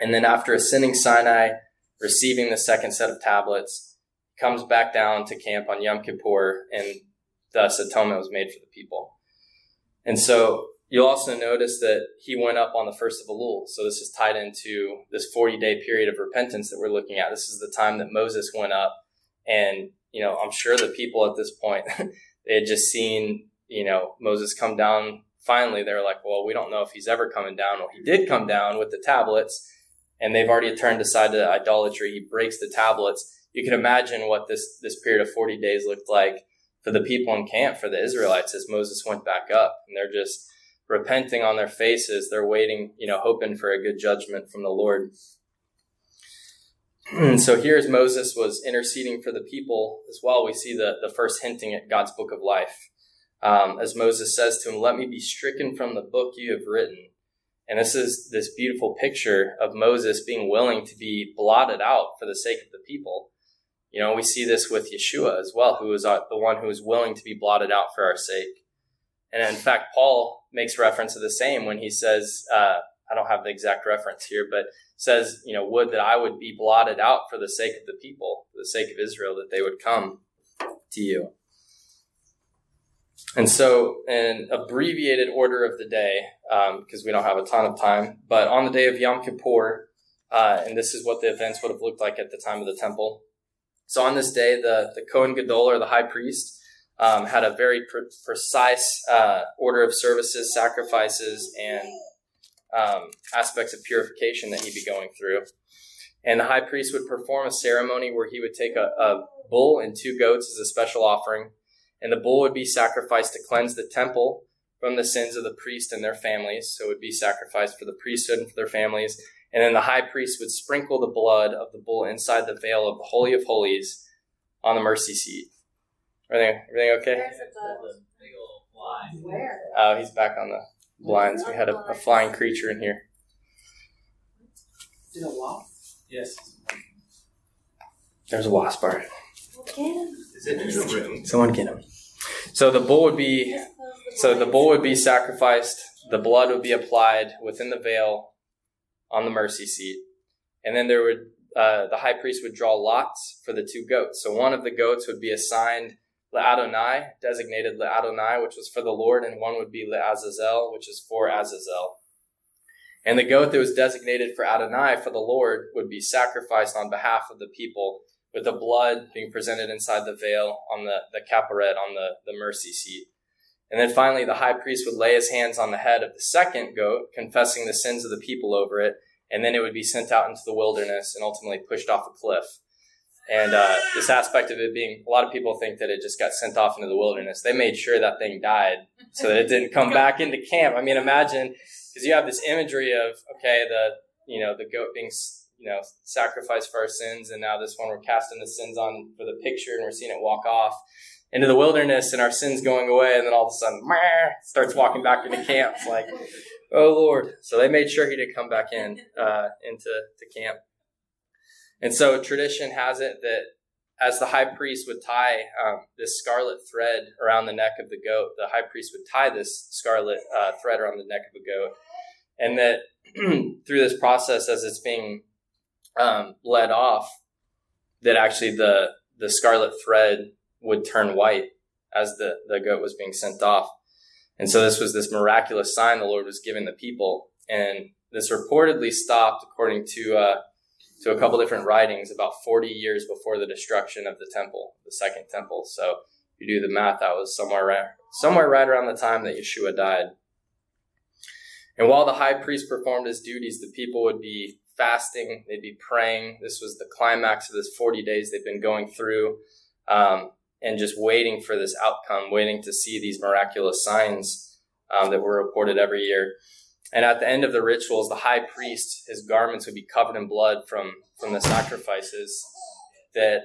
And then after ascending Sinai, receiving the second set of tablets, comes back down to camp on Yom Kippur, and thus atonement was made for the people. And so you'll also notice that he went up on the first of Elul. So this is tied into this 40 day period of repentance that we're looking at. This is the time that Moses went up. And, you know, I'm sure the people at this point, they had just seen you know, Moses come down finally, they're like, well, we don't know if he's ever coming down. Well, he did come down with the tablets, and they've already turned aside to idolatry. He breaks the tablets. You can imagine what this, this period of 40 days looked like for the people in camp, for the Israelites, as Moses went back up. And they're just repenting on their faces. They're waiting, you know, hoping for a good judgment from the Lord. And so here as Moses was interceding for the people as well, we see the, the first hinting at God's book of life um, as Moses says to him, Let me be stricken from the book you have written. And this is this beautiful picture of Moses being willing to be blotted out for the sake of the people. You know, we see this with Yeshua as well, who is the one who is willing to be blotted out for our sake. And in fact, Paul makes reference to the same when he says, uh, I don't have the exact reference here, but says, you know, would that I would be blotted out for the sake of the people, for the sake of Israel, that they would come to you. And so, an abbreviated order of the day, because um, we don't have a ton of time, but on the day of Yom Kippur, uh, and this is what the events would have looked like at the time of the temple. So, on this day, the, the Kohen Gadol, or the high priest, um, had a very pre- precise uh, order of services, sacrifices, and um, aspects of purification that he'd be going through. And the high priest would perform a ceremony where he would take a, a bull and two goats as a special offering and the bull would be sacrificed to cleanse the temple from the sins of the priest and their families. So it would be sacrificed for the priesthood and for their families. And then the high priest would sprinkle the blood of the bull inside the veil of the Holy of Holies on the mercy seat. Everything, everything okay? Where? Oh, he's back on the blinds. We had a, a flying creature in here. Did a wasp? Yes. There's a wasp, all right. Is it in the room? Someone get him. So the bull would be so the bull would be sacrificed, the blood would be applied within the veil on the mercy seat. And then there would uh, the high priest would draw lots for the two goats. So one of the goats would be assigned Adonai, designated Adonai, which was for the Lord, and one would be Azazel, which is for Azazel. And the goat that was designated for Adonai, for the Lord, would be sacrificed on behalf of the people with the blood being presented inside the veil on the, the kaparet, on the, the mercy seat. And then finally, the high priest would lay his hands on the head of the second goat, confessing the sins of the people over it, and then it would be sent out into the wilderness and ultimately pushed off a cliff. And uh, this aspect of it being, a lot of people think that it just got sent off into the wilderness. They made sure that thing died so that it didn't come back into camp. I mean, imagine, because you have this imagery of, okay, the, you know, the goat being you know, sacrifice for our sins, and now this one we're casting the sins on for the picture, and we're seeing it walk off into the wilderness, and our sins going away, and then all of a sudden, starts walking back into camp. It's like, oh Lord! So they made sure he did come back in uh, into to camp. And so tradition has it that as the high priest would tie um, this scarlet thread around the neck of the goat, the high priest would tie this scarlet uh, thread around the neck of the goat, and that through this process, as it's being um, led off that actually the the scarlet thread would turn white as the, the goat was being sent off. And so this was this miraculous sign the Lord was giving the people. And this reportedly stopped, according to uh, to a couple different writings, about 40 years before the destruction of the temple, the second temple. So if you do the math, that was somewhere right, somewhere right around the time that Yeshua died. And while the high priest performed his duties, the people would be fasting, they'd be praying. This was the climax of this 40 days they've been going through um, and just waiting for this outcome, waiting to see these miraculous signs um, that were reported every year. And at the end of the rituals, the high priest, his garments would be covered in blood from, from the sacrifices that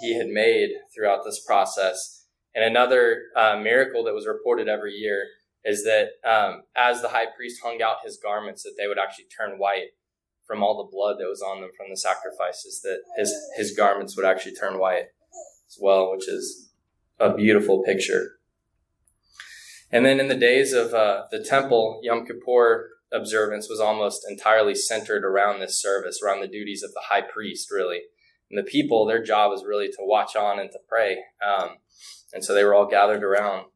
he had made throughout this process. And another uh, miracle that was reported every year is that um, as the high priest hung out his garments, that they would actually turn white from all the blood that was on them from the sacrifices that his his garments would actually turn white as well, which is a beautiful picture. And then in the days of uh, the temple, Yom Kippur observance was almost entirely centered around this service, around the duties of the high priest, really. And the people, their job was really to watch on and to pray. Um, and so they were all gathered around.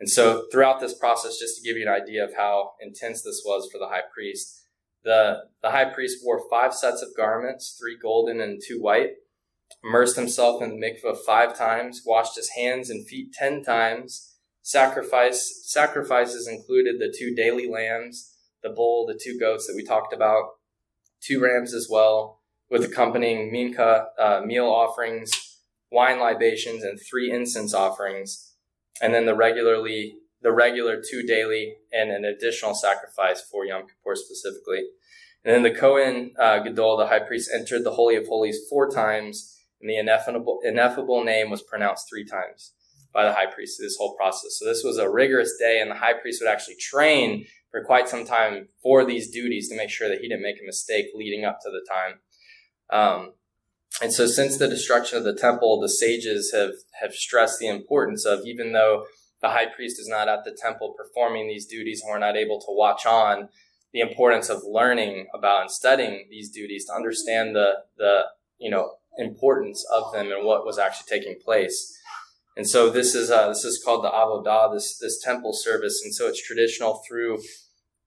And so throughout this process, just to give you an idea of how intense this was for the high priest, the, the high priest wore five sets of garments, three golden and two white, immersed himself in the mikveh five times, washed his hands and feet ten times, Sacrifice sacrifices included the two daily lambs, the bull, the two goats that we talked about, two rams as well, with accompanying mincha uh, meal offerings, wine libations, and three incense offerings, and then the regularly the regular two daily and an additional sacrifice for Yom Kippur specifically. And then the Kohen uh, Gadol, the high priest, entered the Holy of Holies four times, and the ineffable, ineffable name was pronounced three times by the high priest this whole process. So this was a rigorous day, and the high priest would actually train for quite some time for these duties to make sure that he didn't make a mistake leading up to the time. Um, and so, since the destruction of the temple, the sages have have stressed the importance of even though the high priest is not at the temple performing these duties and we're not able to watch on, the importance of learning about and studying these duties to understand the the you know importance of them and what was actually taking place. And so this is uh, this is called the avodah, this this temple service, and so it's traditional through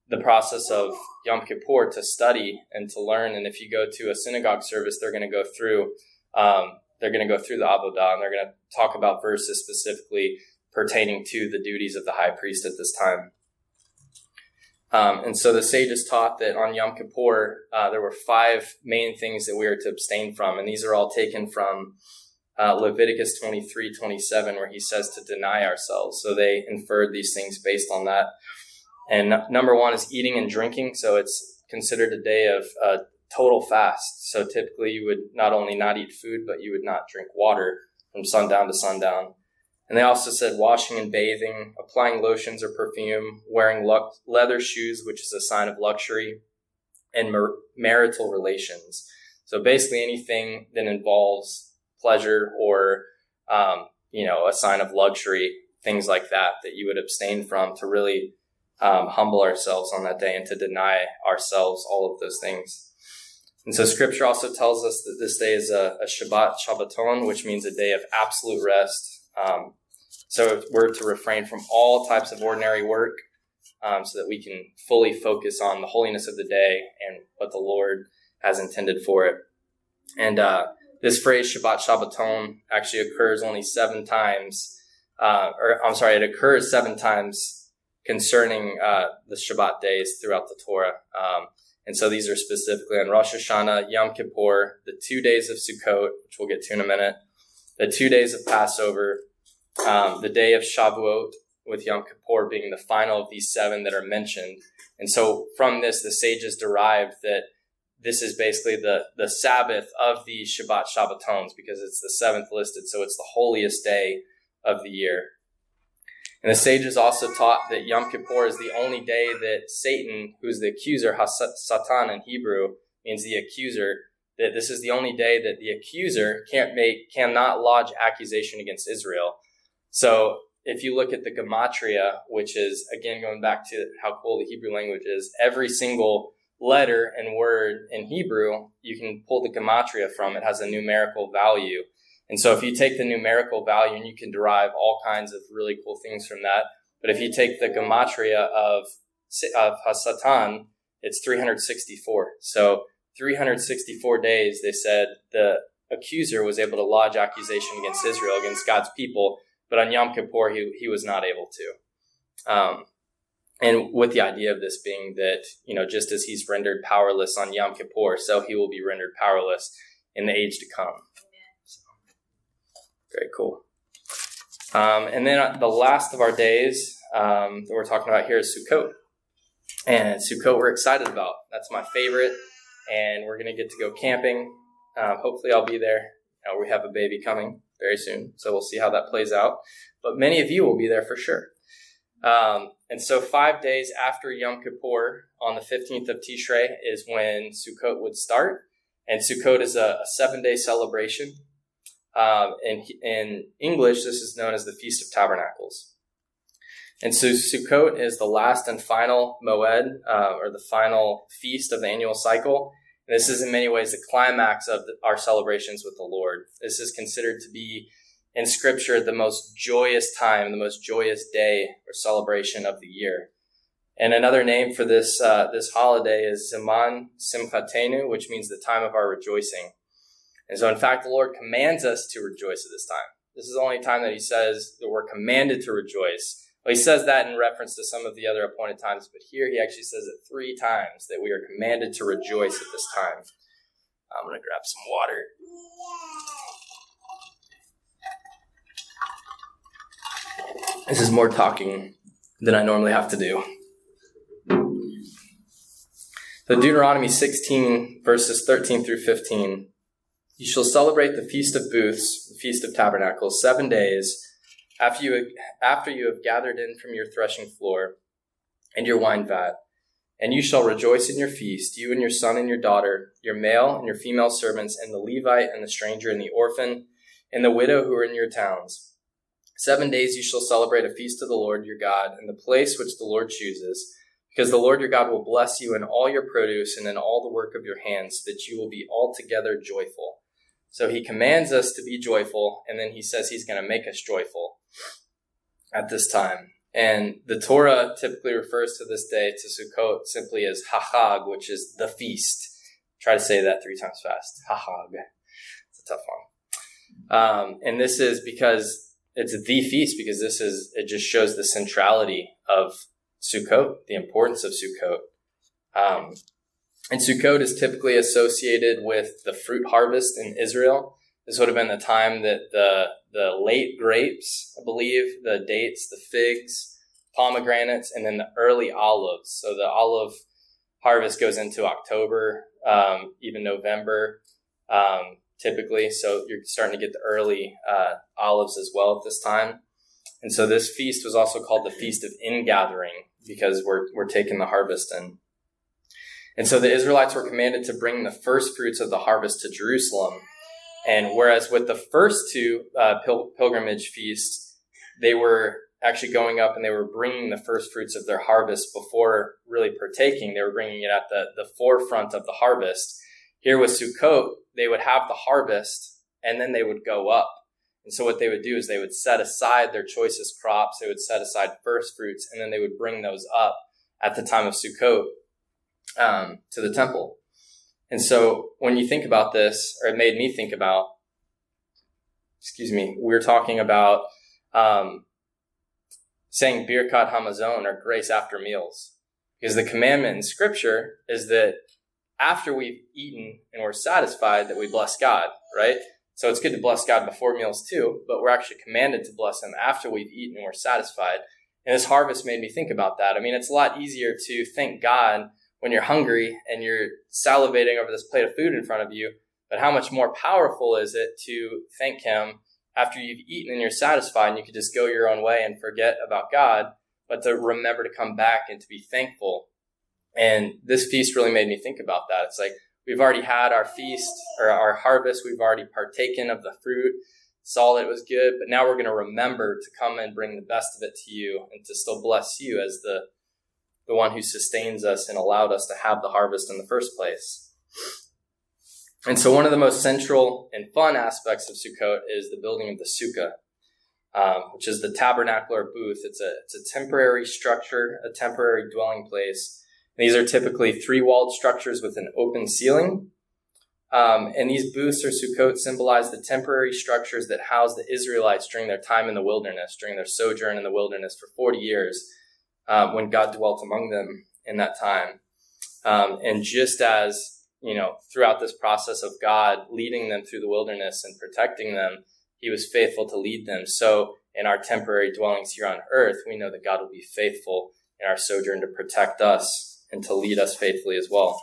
the process of Yom Kippur to study and to learn. And if you go to a synagogue service, they're going to go through um, they're going to go through the avodah and they're going to talk about verses specifically pertaining to the duties of the high priest at this time. Um, and so the sages taught that on Yom Kippur, uh, there were five main things that we are to abstain from. And these are all taken from uh, Leviticus 23 27, where he says to deny ourselves. So they inferred these things based on that. And n- number one is eating and drinking. So it's considered a day of uh, total fast. So typically you would not only not eat food, but you would not drink water from sundown to sundown. And they also said washing and bathing, applying lotions or perfume, wearing leather shoes, which is a sign of luxury, and mar- marital relations. So basically anything that involves pleasure or, um, you know, a sign of luxury, things like that, that you would abstain from to really um, humble ourselves on that day and to deny ourselves all of those things. And so scripture also tells us that this day is a, a Shabbat, Shabbaton, which means a day of absolute rest um, so we're to refrain from all types of ordinary work um, so that we can fully focus on the holiness of the day and what the Lord has intended for it. And uh, this phrase, Shabbat Shabbaton, actually occurs only seven times, uh, or I'm sorry, it occurs seven times concerning uh, the Shabbat days throughout the Torah. Um, and so these are specifically on Rosh Hashanah, Yom Kippur, the two days of Sukkot, which we'll get to in a minute, the two days of Passover, um, the day of Shavuot, with Yom Kippur being the final of these seven that are mentioned. And so from this, the sages derived that this is basically the, the Sabbath of the Shabbat Shabbatons because it's the seventh listed. So it's the holiest day of the year. And the sages also taught that Yom Kippur is the only day that Satan, who's the accuser, Has Satan in Hebrew, means the accuser, that this is the only day that the accuser can't make, cannot lodge accusation against Israel. So if you look at the gematria, which is again going back to how cool the Hebrew language is, every single letter and word in Hebrew, you can pull the gematria from. It has a numerical value. And so if you take the numerical value and you can derive all kinds of really cool things from that. But if you take the gematria of, of Hasatan, it's 364. So 364 days, they said the accuser was able to lodge accusation against Israel, against God's people but on Yom Kippur, he, he was not able to. Um, and with the idea of this being that, you know, just as he's rendered powerless on Yom Kippur, so he will be rendered powerless in the age to come. So, very cool. Um, and then the last of our days um, that we're talking about here is Sukkot. And Sukkot, we're excited about. That's my favorite. And we're going to get to go camping. Um, hopefully, I'll be there. Uh, we have a baby coming very soon. So we'll see how that plays out. But many of you will be there for sure. Um, and so, five days after Yom Kippur, on the 15th of Tishrei, is when Sukkot would start. And Sukkot is a, a seven day celebration. Um, in, in English, this is known as the Feast of Tabernacles. And so Sukkot is the last and final moed, uh, or the final feast of the annual cycle. This is in many ways the climax of the, our celebrations with the Lord. This is considered to be in scripture the most joyous time, the most joyous day or celebration of the year. And another name for this, uh, this holiday is Zaman Simchatenu, which means the time of our rejoicing. And so in fact, the Lord commands us to rejoice at this time. This is the only time that he says that we're commanded to rejoice. Well, he says that in reference to some of the other appointed times, but here he actually says it three times that we are commanded to rejoice at this time. I'm going to grab some water. This is more talking than I normally have to do. So, Deuteronomy 16, verses 13 through 15. You shall celebrate the Feast of Booths, the Feast of Tabernacles, seven days after you, after you have gathered in from your threshing floor and your wine vat. And you shall rejoice in your feast, you and your son and your daughter, your male and your female servants, and the Levite and the stranger and the orphan, and the widow who are in your towns. Seven days you shall celebrate a feast to the Lord your God in the place which the Lord chooses, because the Lord your God will bless you in all your produce and in all the work of your hands, so that you will be altogether joyful. So he commands us to be joyful, and then he says he's going to make us joyful at this time. And the Torah typically refers to this day to Sukkot simply as Hachag, which is the feast. Try to say that three times fast. Hachag. It's a tough one. Um, and this is because it's the feast because this is it just shows the centrality of Sukkot, the importance of Sukkot. Um, and Sukkot is typically associated with the fruit harvest in Israel. This would have been the time that the the late grapes, I believe, the dates, the figs, pomegranates, and then the early olives. So the olive harvest goes into October, um, even November, um, typically. So you're starting to get the early uh, olives as well at this time. And so this feast was also called the Feast of Ingathering because we're, we're taking the harvest in. And so the Israelites were commanded to bring the first fruits of the harvest to Jerusalem. And whereas with the first two uh, pil- pilgrimage feasts, they were actually going up and they were bringing the first fruits of their harvest before really partaking. They were bringing it at the, the forefront of the harvest. Here with Sukkot, they would have the harvest and then they would go up. And so what they would do is they would set aside their choicest crops. They would set aside first fruits and then they would bring those up at the time of Sukkot um, to the temple. And so when you think about this, or it made me think about, excuse me, we are talking about um, saying Birkat Hamazon or grace after meals. Because the commandment in scripture is that after we've eaten and we're satisfied that we bless God, right? So it's good to bless God before meals too, but we're actually commanded to bless Him after we've eaten and we're satisfied. And this harvest made me think about that. I mean, it's a lot easier to thank God when you're hungry and you're salivating over this plate of food in front of you. But how much more powerful is it to thank Him after you've eaten and you're satisfied and you could just go your own way and forget about God, but to remember to come back and to be thankful. And this feast really made me think about that. It's like we've already had our feast or our harvest, we've already partaken of the fruit, saw that it was good, but now we're going to remember to come and bring the best of it to you and to still bless you as the the one who sustains us and allowed us to have the harvest in the first place. And so, one of the most central and fun aspects of Sukkot is the building of the sukkah, um, which is the tabernacle or booth. It's a it's a temporary structure, a temporary dwelling place. These are typically three walled structures with an open ceiling. Um, and these booths or sukkot symbolize the temporary structures that house the Israelites during their time in the wilderness, during their sojourn in the wilderness for 40 years um, when God dwelt among them in that time. Um, and just as, you know, throughout this process of God leading them through the wilderness and protecting them, he was faithful to lead them. So in our temporary dwellings here on earth, we know that God will be faithful in our sojourn to protect us and to lead us faithfully as well.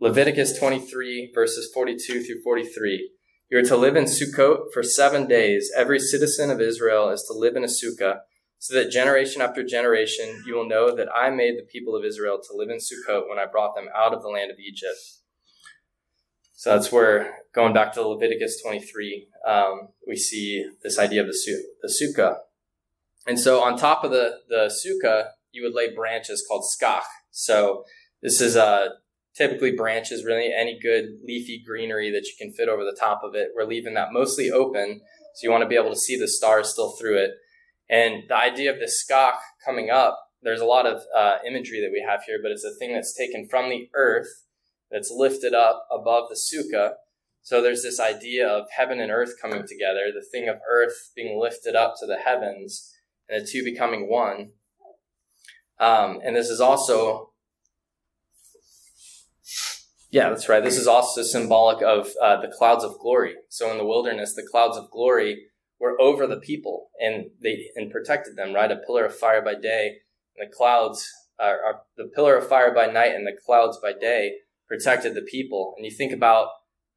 Leviticus 23 verses 42 through 43. You are to live in Sukkot for seven days. Every citizen of Israel is to live in a sukkah so that generation after generation you will know that I made the people of Israel to live in Sukkot when I brought them out of the land of Egypt. So that's where, going back to Leviticus 23, um, we see this idea of the, su- the sukkah. And so on top of the, the sukkah, you would lay branches called skach. So this is uh, typically branches, really any good leafy greenery that you can fit over the top of it. We're leaving that mostly open, so you want to be able to see the stars still through it. And the idea of the skach coming up, there's a lot of uh, imagery that we have here, but it's a thing that's taken from the earth that's lifted up above the sukkah. So there's this idea of heaven and earth coming together, the thing of earth being lifted up to the heavens, and the two becoming one. Um, and this is also, yeah, that's right. This is also symbolic of uh, the clouds of glory. So in the wilderness, the clouds of glory were over the people and they and protected them. Right, a pillar of fire by day, and the clouds are, are the pillar of fire by night, and the clouds by day protected the people. And you think about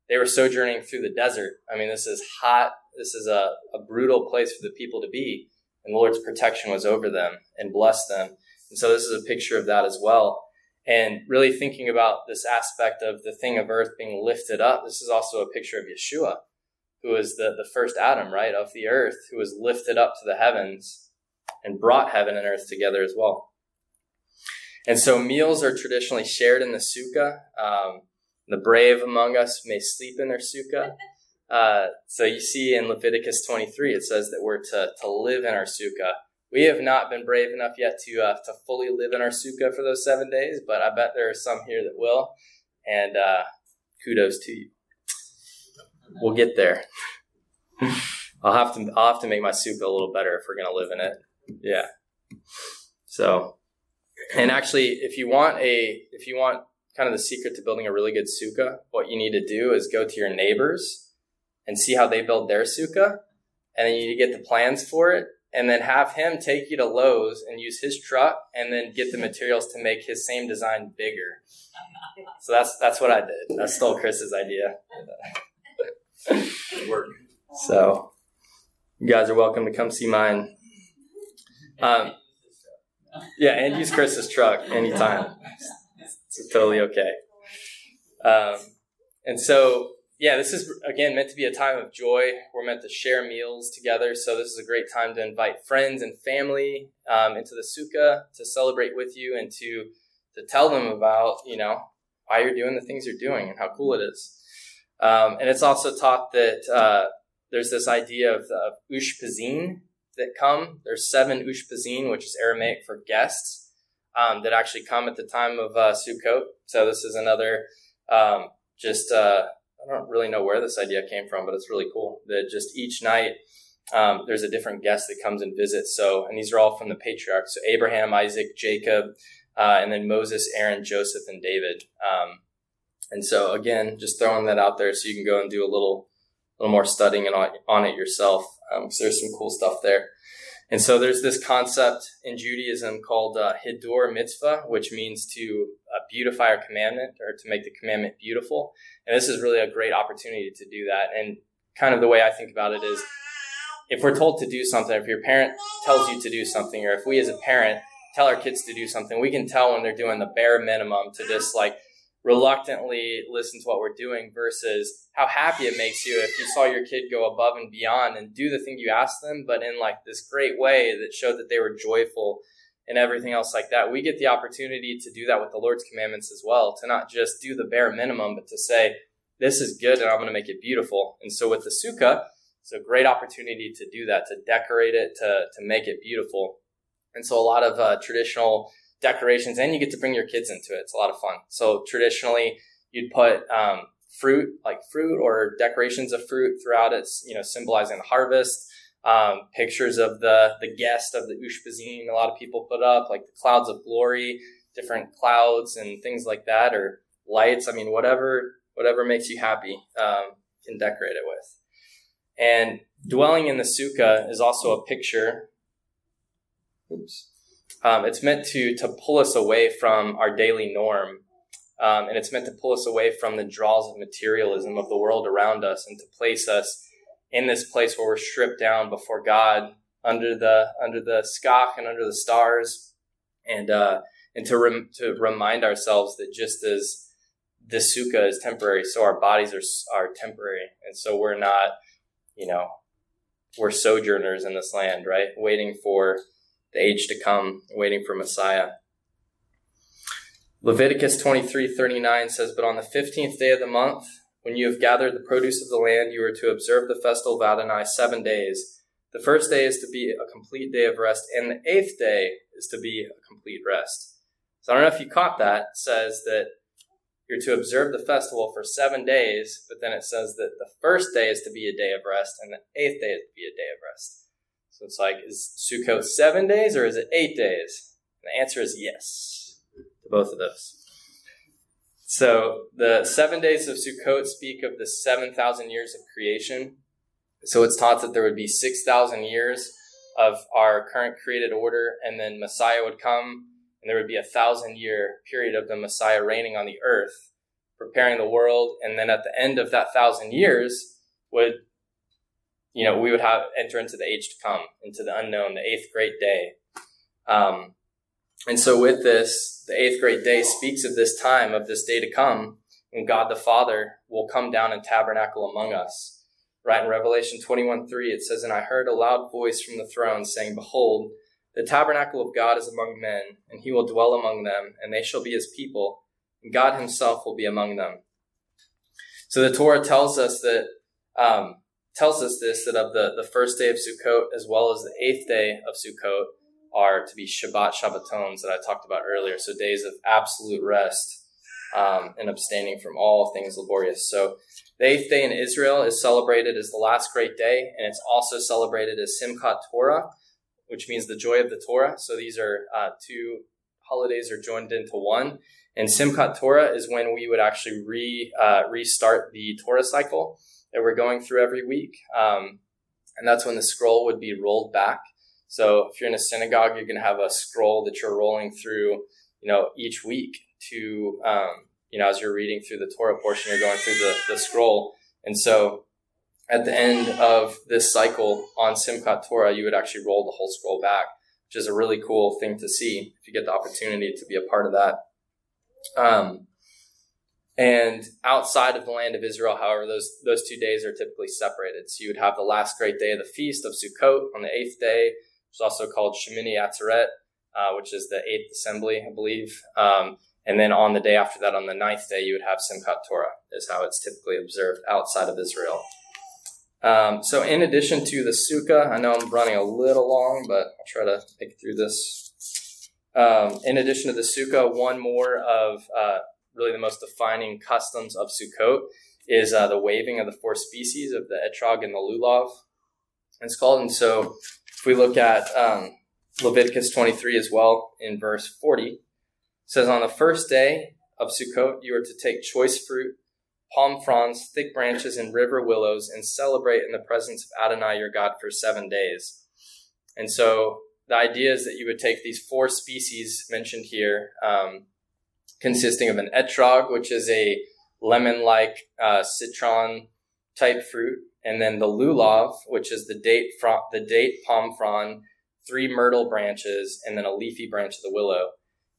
they were sojourning through the desert. I mean, this is hot. This is a, a brutal place for the people to be. And the Lord's protection was over them and blessed them. And so this is a picture of that as well. And really thinking about this aspect of the thing of earth being lifted up, this is also a picture of Yeshua, who is the, the first Adam, right, of the earth, who was lifted up to the heavens and brought heaven and earth together as well. And so meals are traditionally shared in the sukkah. Um, the brave among us may sleep in their sukkah. Uh, so you see in Leviticus 23, it says that we're to, to live in our sukkah. We have not been brave enough yet to uh, to fully live in our sukkah for those seven days, but I bet there are some here that will. And uh, kudos to you. We'll get there. I'll have to I'll have to make my sukkah a little better if we're gonna live in it. Yeah. So, and actually, if you want a if you want kind of the secret to building a really good sukkah, what you need to do is go to your neighbors and see how they build their sukkah, and then you need to get the plans for it, and then have him take you to Lowe's and use his truck, and then get the materials to make his same design bigger. So that's that's what I did. I stole Chris's idea. Work. So you guys are welcome to come see mine. Um, yeah, and use Chris's truck anytime. It's totally okay. Um, and so, yeah, this is again meant to be a time of joy. We're meant to share meals together. So this is a great time to invite friends and family um, into the sukkah to celebrate with you and to to tell them about you know why you're doing the things you're doing and how cool it is. Um, and it's also taught that uh, there's this idea of, of ushpizin that come. There's seven ushpizin, which is Aramaic for guests, um, that actually come at the time of uh, Sukkot. So this is another um, just uh, I don't really know where this idea came from, but it's really cool that just each night um, there's a different guest that comes and visits. So and these are all from the patriarchs. So Abraham, Isaac, Jacob, uh, and then Moses, Aaron, Joseph, and David. Um, and so again, just throwing that out there so you can go and do a little, little more studying on, on it yourself. Um, so there's some cool stuff there. And so there's this concept in Judaism called uh, Hidur Mitzvah, which means to uh, beautify a commandment or to make the commandment beautiful. And this is really a great opportunity to do that. And kind of the way I think about it is if we're told to do something, if your parent tells you to do something, or if we as a parent tell our kids to do something, we can tell when they're doing the bare minimum to just like reluctantly listen to what we're doing versus how happy it makes you if you saw your kid go above and beyond and do the thing you asked them, but in like this great way that showed that they were joyful and everything else like that. We get the opportunity to do that with the Lord's commandments as well, to not just do the bare minimum, but to say, this is good and I'm going to make it beautiful. And so with the sukkah, it's a great opportunity to do that, to decorate it, to, to make it beautiful. And so a lot of uh, traditional decorations and you get to bring your kids into it. It's a lot of fun. So traditionally you'd put um, fruit, like fruit or decorations of fruit throughout it, you know, symbolizing the harvest. Um, pictures of the the guest of the Ushpizin, a lot of people put up, like the clouds of glory, different clouds and things like that, or lights. I mean, whatever whatever makes you happy, um, can decorate it with. And dwelling in the sukkah is also a picture. Oops um, it's meant to to pull us away from our daily norm, um, and it's meant to pull us away from the draws of materialism of the world around us, and to place us in this place where we're stripped down before God under the under the skach and under the stars, and uh, and to rem- to remind ourselves that just as the sukkah is temporary, so our bodies are are temporary, and so we're not, you know, we're sojourners in this land, right? Waiting for the age to come, waiting for Messiah. Leviticus 23 39 says, But on the 15th day of the month, when you have gathered the produce of the land, you are to observe the festival of Adonai seven days. The first day is to be a complete day of rest, and the eighth day is to be a complete rest. So I don't know if you caught that. It says that you're to observe the festival for seven days, but then it says that the first day is to be a day of rest, and the eighth day is to be a day of rest. So it's like, is Sukkot seven days or is it eight days? And the answer is yes to both of those. So the seven days of Sukkot speak of the 7,000 years of creation. So it's taught that there would be 6,000 years of our current created order, and then Messiah would come, and there would be a thousand year period of the Messiah reigning on the earth, preparing the world, and then at the end of that thousand years would you know, we would have enter into the age to come, into the unknown, the eighth great day. Um, and so with this, the eighth great day speaks of this time, of this day to come, when God the Father will come down and tabernacle among us. Right in Revelation 21 3, it says, And I heard a loud voice from the throne saying, Behold, the tabernacle of God is among men, and he will dwell among them, and they shall be his people, and God himself will be among them. So the Torah tells us that um, tells us this that of the, the first day of Sukkot as well as the eighth day of Sukkot are to be Shabbat Shabbatones that I talked about earlier. So days of absolute rest um, and abstaining from all things laborious. So the eighth day in Israel is celebrated as the last great day, and it's also celebrated as Simchat Torah, which means the joy of the Torah. So these are uh, two holidays are joined into one. And Simchat Torah is when we would actually re uh, restart the Torah cycle that we're going through every week. Um, and that's when the scroll would be rolled back. So if you're in a synagogue, you're going to have a scroll that you're rolling through, you know, each week to, um, you know, as you're reading through the Torah portion, you're going through the, the scroll. And so at the end of this cycle on Simchat Torah, you would actually roll the whole scroll back, which is a really cool thing to see if you get the opportunity to be a part of that. Um, and outside of the land of Israel, however, those, those two days are typically separated. So you would have the last great day of the feast of Sukkot on the eighth day, which is also called Shemini Atzeret, uh, which is the eighth assembly, I believe. Um, and then on the day after that, on the ninth day, you would have Simchat Torah, is how it's typically observed outside of Israel. Um, so in addition to the Sukkah, I know I'm running a little long, but I'll try to make through this. Um, in addition to the Sukkah, one more of uh, really the most defining customs of Sukkot is uh, the waving of the four species of the etrog and the lulav. It's called. And so if we look at um, Leviticus 23 as well in verse 40, says, On the first day of Sukkot, you are to take choice fruit, palm fronds, thick branches, and river willows, and celebrate in the presence of Adonai your God for seven days. And so the idea is that you would take these four species mentioned here, um, consisting of an etrog, which is a lemon-like uh, citron type fruit, and then the lulav, which is the date the date palm frond, three myrtle branches, and then a leafy branch of the willow.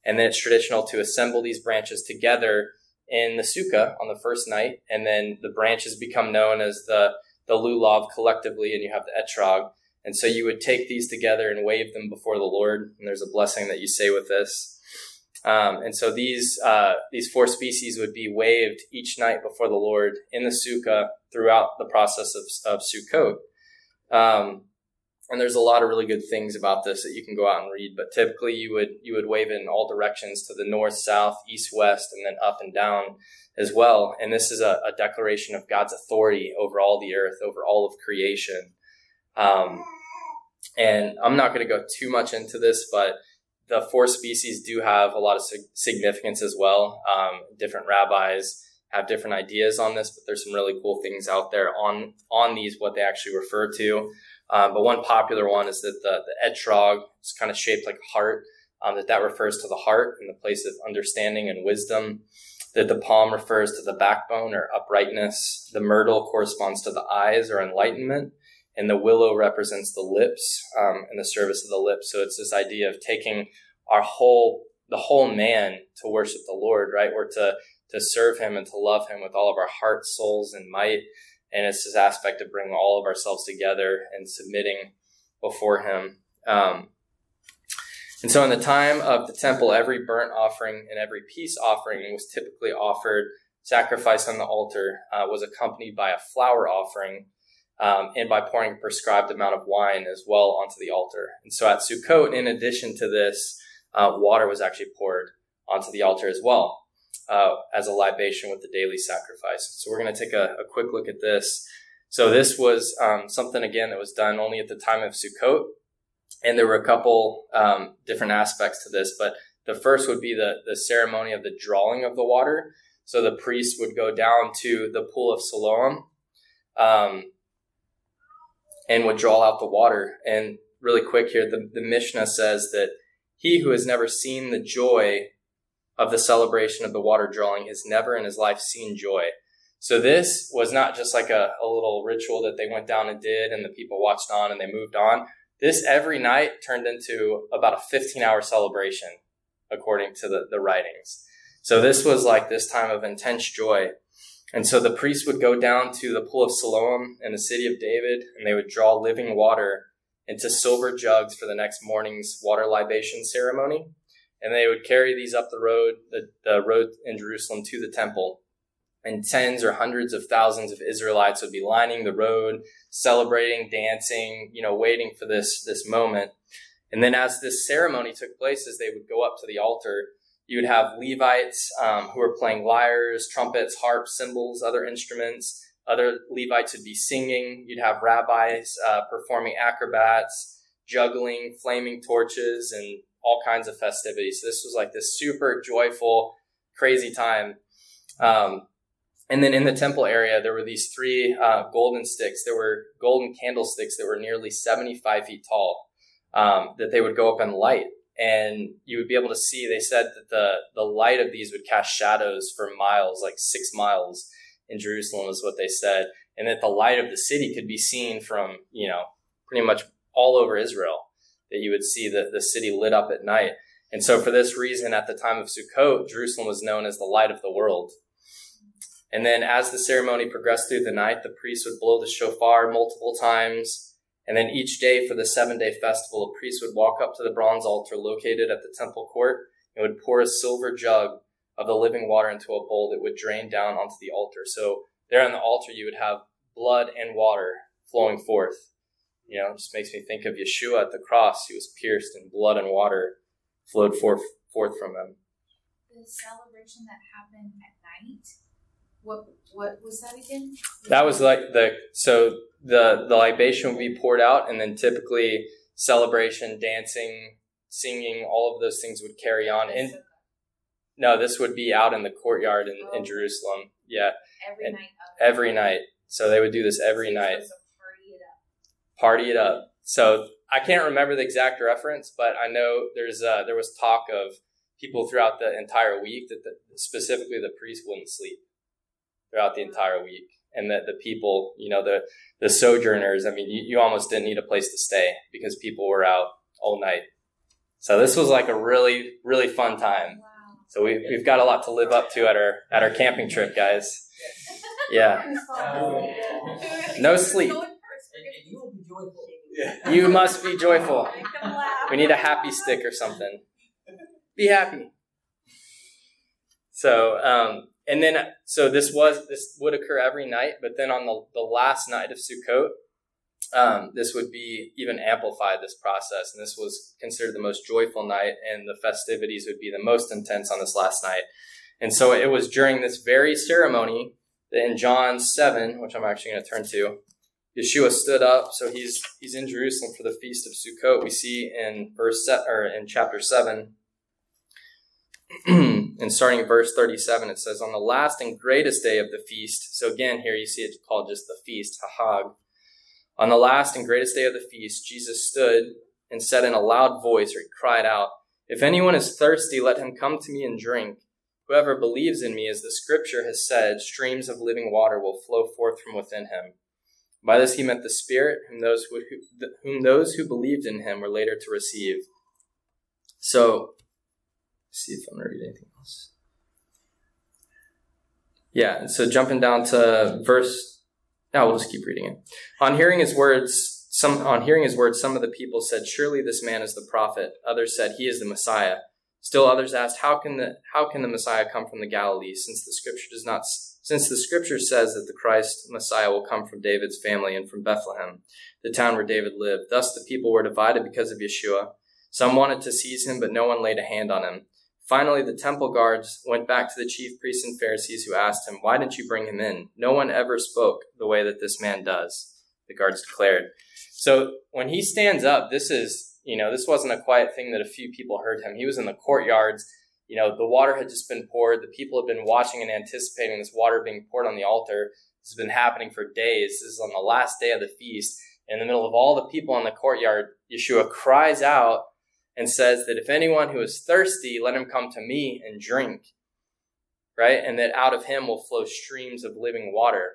And then it's traditional to assemble these branches together in the sukkah on the first night, and then the branches become known as the the lulav collectively, and you have the etrog. And so you would take these together and wave them before the Lord. And there's a blessing that you say with this. Um, and so these uh, these four species would be waved each night before the Lord in the sukkah throughout the process of, of Sukkot. Um, and there's a lot of really good things about this that you can go out and read. But typically, you would you would wave it in all directions to the north, south, east, west, and then up and down as well. And this is a, a declaration of God's authority over all the earth, over all of creation. Um, and I'm not going to go too much into this, but the four species do have a lot of significance as well. Um, different rabbis have different ideas on this, but there's some really cool things out there on on these what they actually refer to. Um, but one popular one is that the the etrog is kind of shaped like a heart. Um, that that refers to the heart and the place of understanding and wisdom. That the palm refers to the backbone or uprightness. The myrtle corresponds to the eyes or enlightenment and the willow represents the lips um, and the service of the lips. So it's this idea of taking our whole the whole man to worship the Lord, right? Or to to serve Him and to love Him with all of our heart, souls, and might. And it's this aspect of bringing all of ourselves together and submitting before Him. Um, and so, in the time of the temple, every burnt offering and every peace offering was typically offered. Sacrifice on the altar uh, was accompanied by a flour offering um, and by pouring a prescribed amount of wine as well onto the altar. And so at Sukkot, in addition to this, uh, water was actually poured onto the altar as well uh, as a libation with the daily sacrifice. So we're going to take a, a, quick look at this. So this was um, something again that was done only at the time of Sukkot, and there were a couple um, different aspects to this. But the first would be the the ceremony of the drawing of the water. So the priest would go down to the pool of Siloam, um, and would draw out the water. And really quick here, the, the Mishnah says that he who has never seen the joy of the celebration of the water drawing has never in his life seen joy. So this was not just like a, a little ritual that they went down and did and the people watched on and they moved on. This every night turned into about a 15 hour celebration, according to the, the writings. So this was like this time of intense joy. And so the priests would go down to the pool of Siloam in the city of David, and they would draw living water into silver jugs for the next morning's water libation ceremony. And they would carry these up the road, the, the road in Jerusalem to the temple. And tens or hundreds of thousands of Israelites would be lining the road, celebrating, dancing, you know, waiting for this, this moment. And then as this ceremony took place, as they would go up to the altar, you would have Levites um, who were playing lyres, trumpets, harps, cymbals, other instruments. Other Levites would be singing. You'd have rabbis uh, performing acrobats, juggling, flaming torches, and all kinds of festivities. So this was like this super joyful, crazy time. Um, and then in the temple area, there were these three uh, golden sticks. There were golden candlesticks that were nearly 75 feet tall um, that they would go up and light and you would be able to see. They said that the the light of these would cast shadows for miles, like six miles in Jerusalem, is what they said, and that the light of the city could be seen from you know pretty much all over Israel. That you would see the the city lit up at night, and so for this reason, at the time of Sukkot, Jerusalem was known as the light of the world. And then, as the ceremony progressed through the night, the priest would blow the shofar multiple times and then each day for the seven day festival, a priest would walk up to the bronze altar located at the temple court and would pour a silver jug of the living water into a bowl that would drain down onto the altar. So there on the altar, you would have blood and water flowing forth. You know, it just makes me think of Yeshua at the cross. He was pierced and blood and water flowed forth, forth from him. The celebration that happened at night, what what was that again? That was like the so the the libation would be poured out, and then typically celebration, dancing, singing, all of those things would carry on. And no, this would be out in the courtyard in, in Jerusalem. Yeah, every and night. Every night. So they would do this every night. Party it up. Party it up. So I can't remember the exact reference, but I know there's uh, there was talk of people throughout the entire week that the, specifically the priest wouldn't sleep throughout the entire week and that the people, you know, the the sojourners, I mean, you, you almost didn't need a place to stay because people were out all night. So this was like a really, really fun time. Wow. So we, we've got a lot to live up to at our at our camping trip, guys. Yeah. No sleep. You will be joyful. You must be joyful. We need a happy stick or something. Be happy. So, um, and then so this was this would occur every night, but then on the, the last night of Sukkot, um, this would be even amplified this process, and this was considered the most joyful night, and the festivities would be the most intense on this last night. And so it was during this very ceremony that in John seven, which I'm actually going to turn to, Yeshua stood up. So he's he's in Jerusalem for the feast of Sukkot. We see in verse se- or in chapter seven. and starting at verse 37, it says, On the last and greatest day of the feast, so again, here you see it's called just the feast, Hahag. On the last and greatest day of the feast, Jesus stood and said in a loud voice, or he cried out, If anyone is thirsty, let him come to me and drink. Whoever believes in me, as the scripture has said, streams of living water will flow forth from within him. By this he meant the Spirit, whom those who, whom those who believed in him were later to receive. So, see if I'm to read anything else. Yeah, so jumping down to verse, now we'll just keep reading it. On hearing his words, some on hearing his words, some of the people said, "Surely this man is the prophet." Others said, "He is the Messiah." Still others asked, "How can the how can the Messiah come from the Galilee, since the Scripture does not since the Scripture says that the Christ Messiah will come from David's family and from Bethlehem, the town where David lived?" Thus the people were divided because of Yeshua. Some wanted to seize him, but no one laid a hand on him. Finally, the temple guards went back to the chief priests and Pharisees who asked him, Why didn't you bring him in? No one ever spoke the way that this man does, the guards declared. So when he stands up, this is, you know, this wasn't a quiet thing that a few people heard him. He was in the courtyards. You know, the water had just been poured. The people had been watching and anticipating this water being poured on the altar. This has been happening for days. This is on the last day of the feast. In the middle of all the people in the courtyard, Yeshua cries out and says that if anyone who is thirsty, let him come to me and drink. Right? And that out of him will flow streams of living water.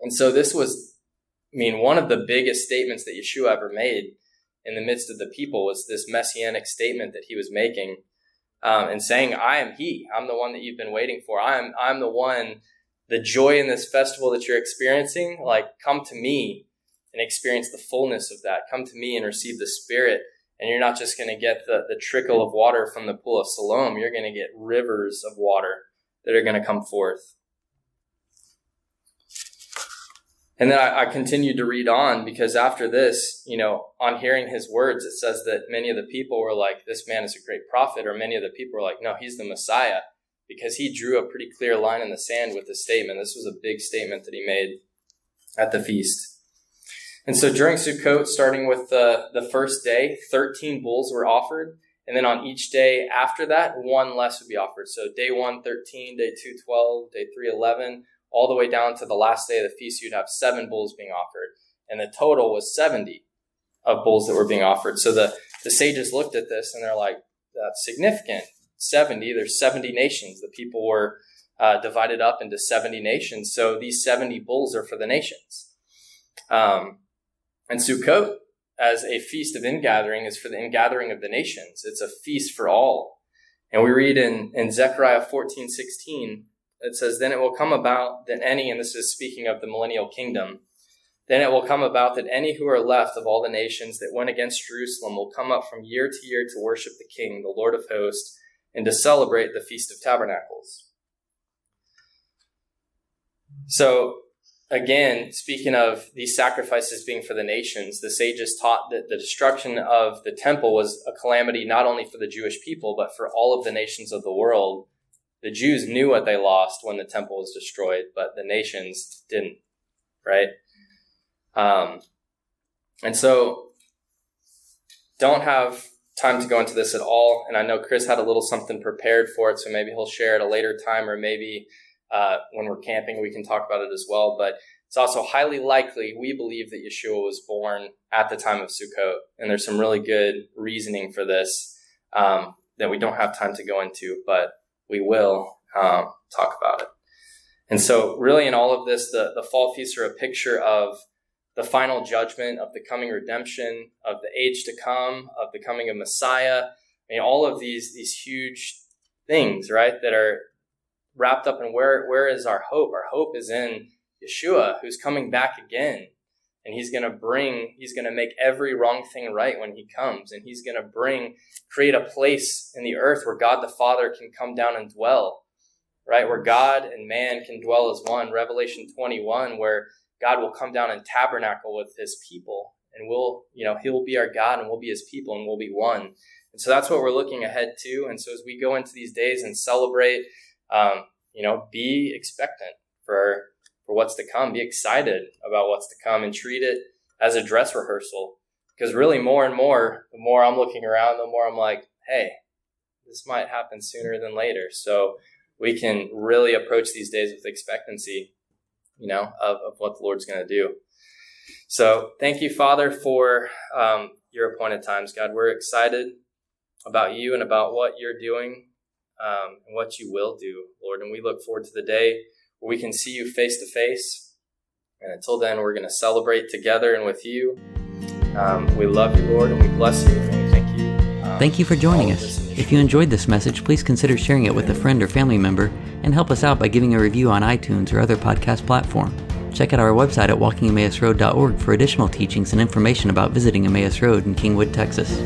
And so this was, I mean, one of the biggest statements that Yeshua ever made in the midst of the people was this messianic statement that he was making um, and saying, I am he. I'm the one that you've been waiting for. I'm, I'm the one, the joy in this festival that you're experiencing. Like, come to me and experience the fullness of that. Come to me and receive the Spirit and you're not just going to get the, the trickle of water from the pool of Siloam, you're going to get rivers of water that are going to come forth. And then I, I continued to read on because after this, you know, on hearing his words, it says that many of the people were like, this man is a great prophet, or many of the people were like, no, he's the Messiah, because he drew a pretty clear line in the sand with the statement. This was a big statement that he made at the feast. And so during Sukkot, starting with the, the first day, 13 bulls were offered. And then on each day after that, one less would be offered. So day one, 13, day two, 12, day three, 11, all the way down to the last day of the feast, you'd have seven bulls being offered. And the total was 70 of bulls that were being offered. So the, the sages looked at this and they're like, that's significant. 70, there's 70 nations. The people were uh, divided up into 70 nations. So these 70 bulls are for the nations. Um, and Sukkot, as a feast of ingathering, is for the ingathering of the nations. It's a feast for all. And we read in, in Zechariah 14, 16, it says, Then it will come about that any, and this is speaking of the millennial kingdom, then it will come about that any who are left of all the nations that went against Jerusalem will come up from year to year to worship the King, the Lord of hosts, and to celebrate the Feast of Tabernacles. So again, speaking of these sacrifices being for the nations, the sages taught that the destruction of the temple was a calamity not only for the Jewish people, but for all of the nations of the world. The Jews knew what they lost when the temple was destroyed, but the nations didn't, right? Um, and so, don't have time to go into this at all. And I know Chris had a little something prepared for it, so maybe he'll share at a later time, or maybe uh, when we're camping, we can talk about it as well. But it's also highly likely we believe that Yeshua was born at the time of Sukkot, and there's some really good reasoning for this um, that we don't have time to go into, but we will um, talk about it. And so, really, in all of this, the, the fall feasts are a picture of the final judgment, of the coming redemption, of the age to come, of the coming of Messiah. I mean, all of these these huge things, right, that are wrapped up in where where is our hope? Our hope is in Yeshua, who's coming back again. And he's going to bring, he's going to make every wrong thing right when he comes. And he's going to bring, create a place in the earth where God the Father can come down and dwell, right? Where God and man can dwell as one. Revelation 21, where God will come down and tabernacle with his people. And we'll, you know, he'll be our God and we'll be his people and we'll be one. And so that's what we're looking ahead to. And so as we go into these days and celebrate um, you know, be expectant for for what's to come. Be excited about what's to come and treat it as a dress rehearsal. Because really, more and more, the more I'm looking around, the more I'm like, hey, this might happen sooner than later. So we can really approach these days with expectancy, you know, of, of what the Lord's going to do. So thank you, Father, for um, your appointed times. God, we're excited about you and about what you're doing um, and what you will do, Lord. And we look forward to the day where we can see you face to face. And until then, we're going to celebrate together and with you. Um, we love you, Lord, and we bless you, and we thank you. Um, thank you for joining us. If you enjoyed this message, please consider sharing it with a friend or family member and help us out by giving a review on iTunes or other podcast platform. Check out our website at walkingemmausroad.org for additional teachings and information about visiting Emmaus Road in Kingwood, Texas.